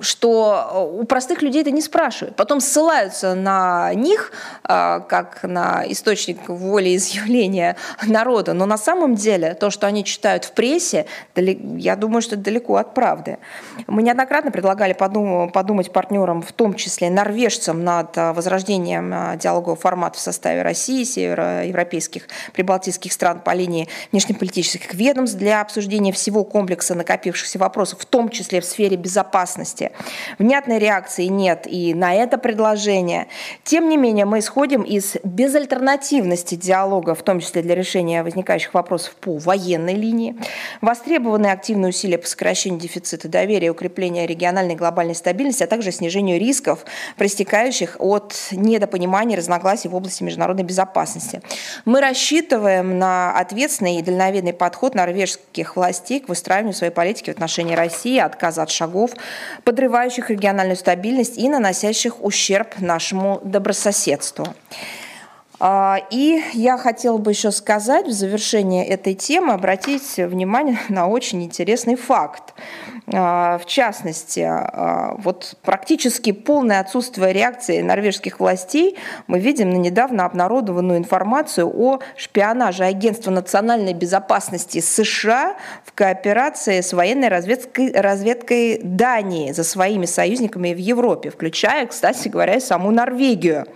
что у простых людей это не спрашивают. Потом ссылаются на них, а, как на источник волеизъявления народа. Но на самом деле то, что они читают в прессе, я думаю, что это далеко от правды. Мы неоднократно предлагали подумать партнерам, в том числе норвежцам, над а, возрождением диалогового формата в составе России, североевропейских, прибалтийских стран по линии внешнеполитических ведомств для обсуждения всего комплекса накопившихся вопросов, в том числе в сфере безопасности безопасности. Внятной реакции нет и на это предложение. Тем не менее, мы исходим из безальтернативности диалога, в том числе для решения возникающих вопросов по военной линии. Востребованы активные усилия по сокращению дефицита доверия, укреплению региональной и глобальной стабильности, а также снижению рисков, проистекающих от недопонимания и разногласий в области международной безопасности. Мы рассчитываем на ответственный и дальновидный подход норвежских властей к выстраиванию своей политики в отношении России, отказа от шагов шагов, подрывающих региональную стабильность и наносящих ущерб нашему добрососедству. А, и я хотела бы еще сказать в завершение этой темы, обратить внимание [LAUGHS] на очень интересный факт. А, в частности, а, вот практически полное отсутствие реакции норвежских властей мы видим на недавно обнародованную информацию о шпионаже Агентства национальной безопасности США в кооперации с военной разведкой, разведкой Дании за своими союзниками в Европе, включая, кстати говоря, саму Норвегию.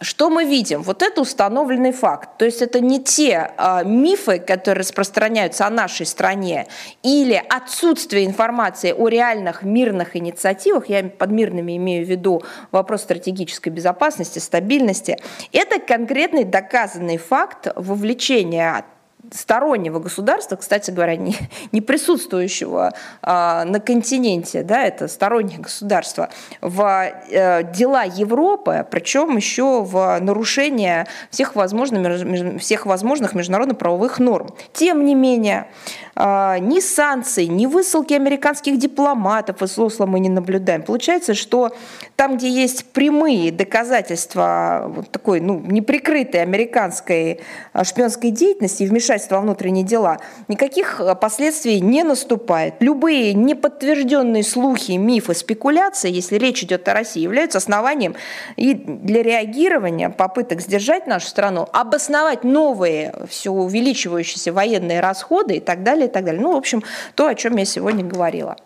Что мы видим? Вот это установленный факт. То есть это не те э, мифы, которые распространяются о нашей стране, или отсутствие информации о реальных мирных инициативах, я под мирными имею в виду вопрос стратегической безопасности, стабильности. Это конкретный доказанный факт вовлечения стороннего государства, кстати говоря, не, не присутствующего а, на континенте, да, это стороннее государство, в а, дела Европы, причем еще в нарушение всех возможных, всех возможных международно-правовых норм. Тем не менее, ни санкций, ни высылки американских дипломатов из Осло мы не наблюдаем. Получается, что там, где есть прямые доказательства вот такой ну, неприкрытой американской шпионской деятельности и вмешательства во внутренние дела, никаких э, последствий не наступает. Любые неподтвержденные слухи, мифы, спекуляции, если речь идет о России, являются основанием и для реагирования попыток сдержать нашу страну, обосновать новые, все увеличивающиеся военные расходы и так далее, и так далее. Ну, в общем, то, о чем я сегодня говорила.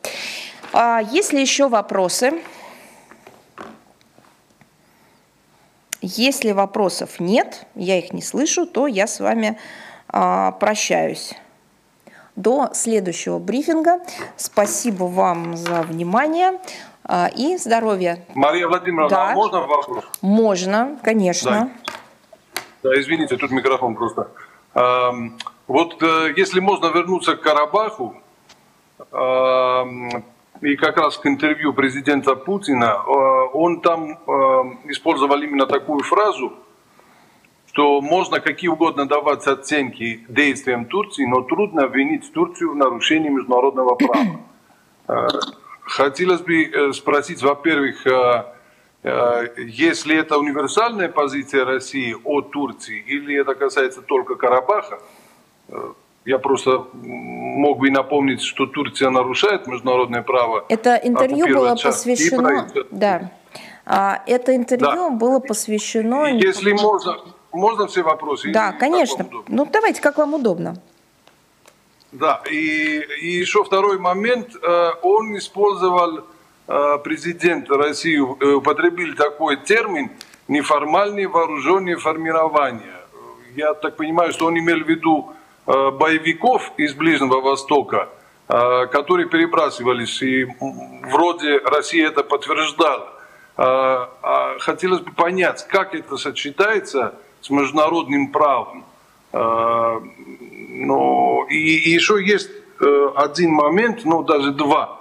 А есть ли еще вопросы? Если вопросов нет, я их не слышу, то я с вами прощаюсь. До следующего брифинга. Спасибо вам за внимание и здоровья. Мария Владимировна, да. а можно вопрос? Можно, конечно. Да. да, извините, тут микрофон просто. Вот э, если можно вернуться к Карабаху, и как раз к интервью президента Путина, э, он там э, использовал именно такую фразу, что можно какие угодно давать оценки действиям Турции, но трудно обвинить Турцию в нарушении международного права. Хотелось бы спросить, во-первых, если это универсальная позиция России о Турции или это касается только Карабаха, я просто мог бы напомнить, что Турция нарушает международное право. Это интервью было посвящено... Да. А, это интервью да. было посвящено... Если можно, можно все вопросы? Да, конечно. Ну, давайте, как вам удобно. Да, и, и еще второй момент. Э, он использовал, э, президент России э, употребил такой термин «неформальные вооруженные формирования». Я так понимаю, что он имел в виду боевиков из Ближнего Востока, э, которые перебрасывались, и вроде Россия это подтверждала. Э, а хотелось бы понять, как это сочетается с международным правом. Но и, еще есть один момент, ну даже два.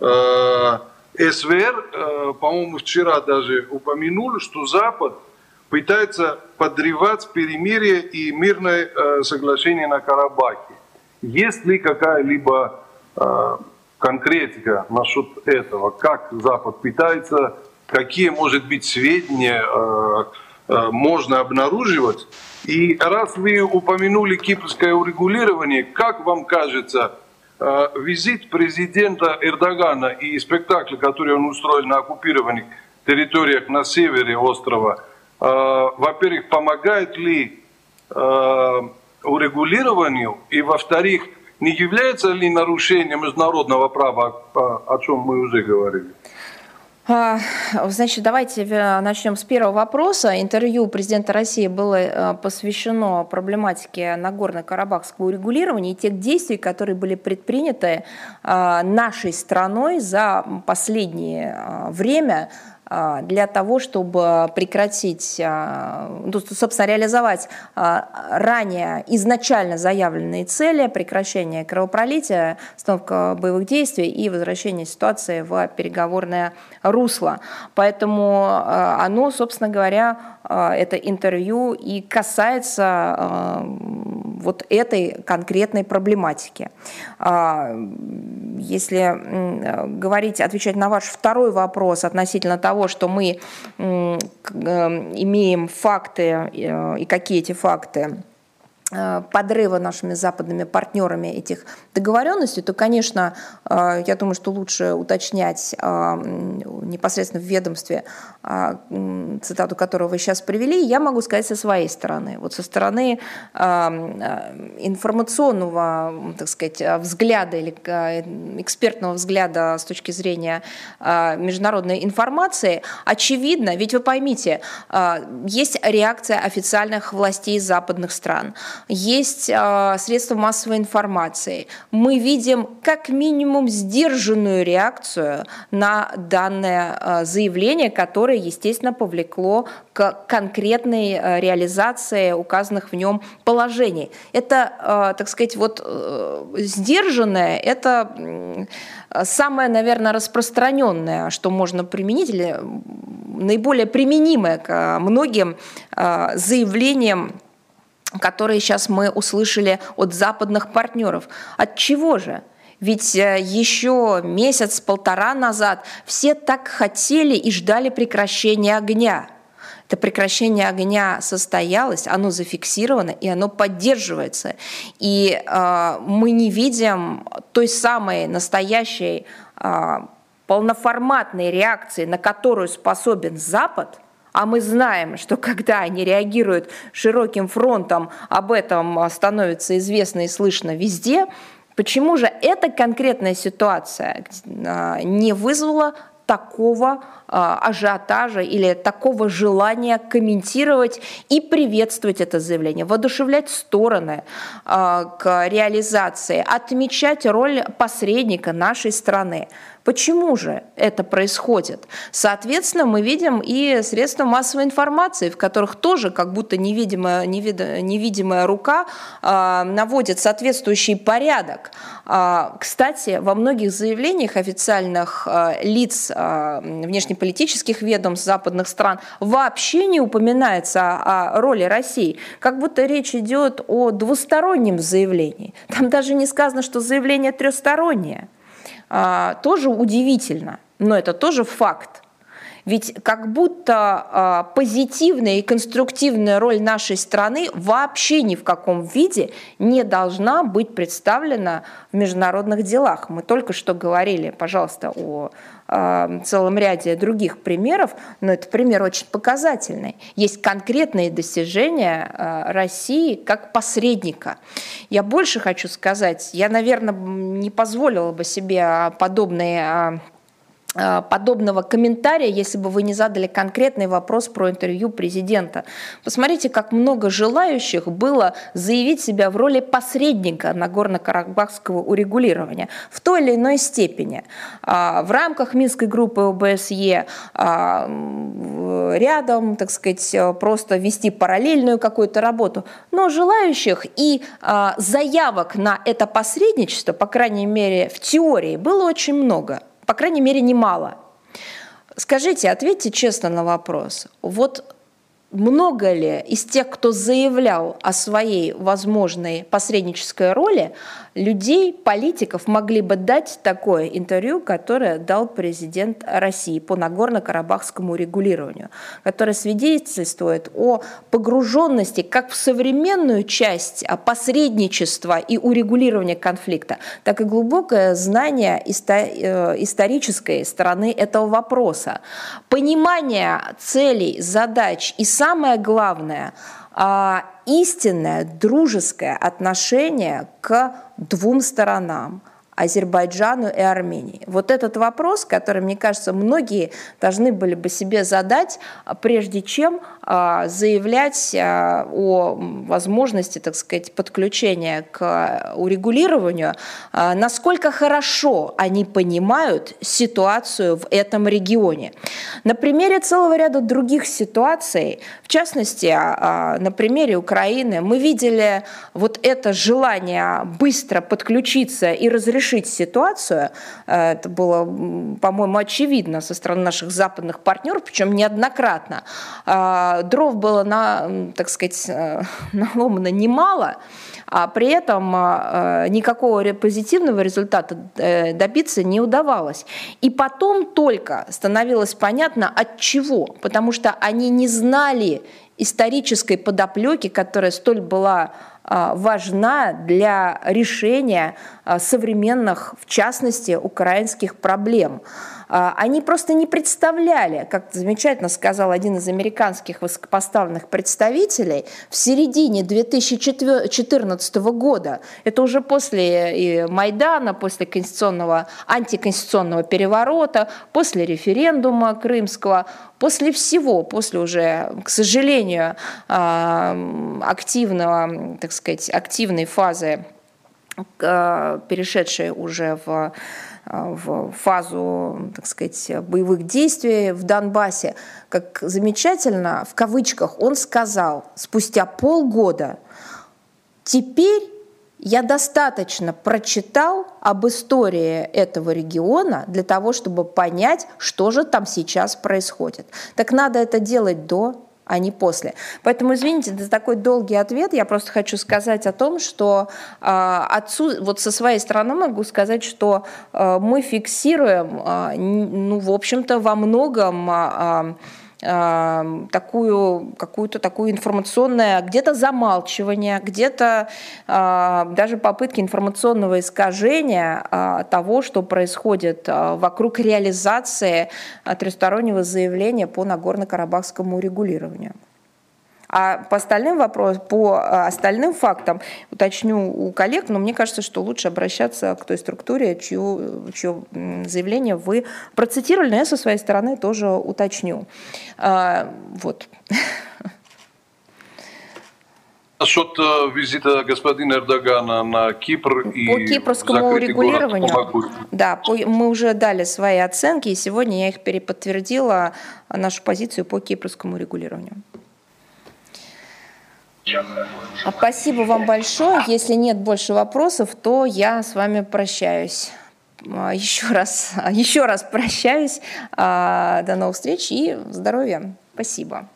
СВР, по-моему, вчера даже упомянул, что Запад – пытается подрывать перемирие и мирное э, соглашение на Карабахе. Есть ли какая-либо э, конкретика насчет этого? Как Запад пытается, какие, может быть, сведения э, можно обнаруживать? И раз вы упомянули кипрское урегулирование, как вам кажется, визит президента Эрдогана и спектакль, который он устроил на оккупированных территориях на севере острова – во-первых, помогает ли э, урегулированию, и во-вторых, не является ли нарушением международного права, о чем мы уже говорили? А, значит, давайте э, начнем с первого вопроса. Интервью президента России было посвящено проблематике Нагорно-Карабахского урегулирования и тех действий, которые были предприняты нашей страной за последнее время а, для того, чтобы прекратить, а, ну, собственно, реализовать а, ранее изначально заявленные цели прекращения кровопролития, остановка боевых действий и возвращение ситуации в переговорное русло. Поэтому оно, собственно говоря, это интервью и касается вот этой конкретной проблематики. Если говорить, отвечать на ваш второй вопрос относительно того, что мы э, имеем факты э, и какие эти факты, подрыва нашими западными партнерами этих договоренностей, то, конечно, э, я думаю, что лучше уточнять э, непосредственно в ведомстве, цитату которого вы сейчас привели, я могу сказать со своей стороны. Вот со стороны информационного, так сказать, взгляда или экспертного взгляда с точки зрения международной информации, очевидно, ведь вы поймите, есть реакция официальных властей западных стран – есть э, средства массовой информации. Мы видим как минимум сдержанную реакцию на данное э, заявление, которое, естественно, повлекло к конкретной э, реализации указанных в нем положений. Это, так сказать, вот э, сдержанное, это самое, наверное, распространенное, что можно применить, или наиболее применимое к многим заявлениям которые сейчас мы услышали от западных партнеров. От чего же? Ведь э, еще месяц-полтора назад все так хотели и ждали прекращения огня. Это прекращение огня состоялось, оно зафиксировано и оно поддерживается. И э, мы не видим той самой настоящей э, полноформатной реакции, на которую способен Запад – а мы знаем, что когда они реагируют широким фронтом, об этом становится известно и слышно везде. Почему же эта конкретная ситуация а, не вызвала такого ажиотажа или такого желания комментировать и приветствовать это заявление, воодушевлять стороны к реализации, отмечать роль посредника нашей страны. Почему же это происходит? Соответственно, мы видим и средства массовой информации, в которых тоже как будто невидимая, невидимая рука э, наводит соответствующий порядок. Э, кстати, во многих заявлениях официальных э, лиц э, внешнеполитических ведомств западных стран вообще не упоминается о, о роли России, как будто речь идет о двустороннем заявлении. Там даже не сказано, что заявление трехстороннее. А, тоже удивительно, но это тоже факт. Ведь как будто а, позитивная и конструктивная роль нашей страны вообще ни в каком виде не должна быть представлена в международных делах. Мы только что говорили, пожалуйста, о а, целом ряде других примеров, но это пример очень показательный. Есть конкретные достижения а, России как посредника. Я больше хочу сказать, я, наверное, не позволила бы себе подобные подобного комментария, если бы вы не задали конкретный вопрос про интервью президента. Посмотрите, как много желающих было заявить себя в роли посредника Нагорно-Карабахского урегулирования в той или иной степени. А, в рамках Минской группы ОБСЕ а, рядом, так сказать, просто вести параллельную какую-то работу. Но желающих и а, заявок на это посредничество, по крайней мере, в теории, было очень много по крайней мере, немало. Скажите, ответьте честно на вопрос. Вот много ли из тех, кто заявлял о своей возможной посреднической роли, людей, политиков могли бы дать такое интервью, которое дал президент России по Нагорно-Карабахскому регулированию, которое свидетельствует о погруженности как в современную часть посредничества и урегулирования конфликта, так и глубокое знание э, исторической стороны этого вопроса, понимание целей, задач и самое главное а, – истинное дружеское отношение к двум сторонам – Азербайджану и Армении? Вот этот вопрос, который, мне кажется, многие должны были бы себе задать, прежде чем а, заявлять а, о возможности, так сказать, подключения к урегулированию, а, насколько хорошо они понимают ситуацию в этом регионе. На примере целого ряда других ситуаций, в частности, на примере Украины, мы видели вот это желание быстро подключиться и разрешить ситуацию. Это было, по-моему, очевидно со стороны наших западных партнеров, причем неоднократно дров было, на, так сказать, э, [LAUGHS] наломано немало, а при этом э, никакого позитивного результата э, добиться не удавалось. И потом только становилось понятно от чего, потому что они не знали исторической подоплеки, которая столь была важна для решения современных, в частности, украинских проблем. А, они просто не представляли, как замечательно сказал один из американских высокопоставленных представителей, в середине 2014 года, это уже после и Майдана, после конституционного, антиконституционного переворота, после референдума крымского, после всего, после уже, к сожалению, а, активного, так сказать, активной фазы, а, перешедшей уже в в фазу, так сказать, боевых действий в Донбассе, как замечательно, в кавычках, он сказал спустя полгода, теперь я достаточно прочитал об истории этого региона для того, чтобы понять, что же там сейчас происходит. Так надо это делать до а не после. Поэтому, извините за такой долгий ответ. Я просто хочу сказать о том, что э, отцу, вот со своей стороны могу сказать, что э, мы фиксируем, э, ну, в общем-то, во многом э, такую какую-то такую информационное где-то замалчивание, где-то э, даже попытки информационного искажения э, того, что происходит э, вокруг реализации трехстороннего заявления по Нагорно-Карабахскому урегулированию. А по остальным вопросам, по а, остальным фактам уточню у коллег, но мне кажется, что лучше обращаться к той структуре, чью, чье заявление вы процитировали, но я со своей стороны тоже уточню. А, вот. [LAUGHS] Насчет э, визита господина Эрдогана на Кипр и по кипрскому регулированию, да, по, мы уже дали свои оценки, и сегодня я их переподтвердила нашу позицию по кипрскому регулированию. А спасибо вам большое. Если нет больше вопросов, то я с вами прощаюсь. А, еще раз, [LAUGHS] еще раз прощаюсь. А, до новых встреч и здоровья. Спасибо.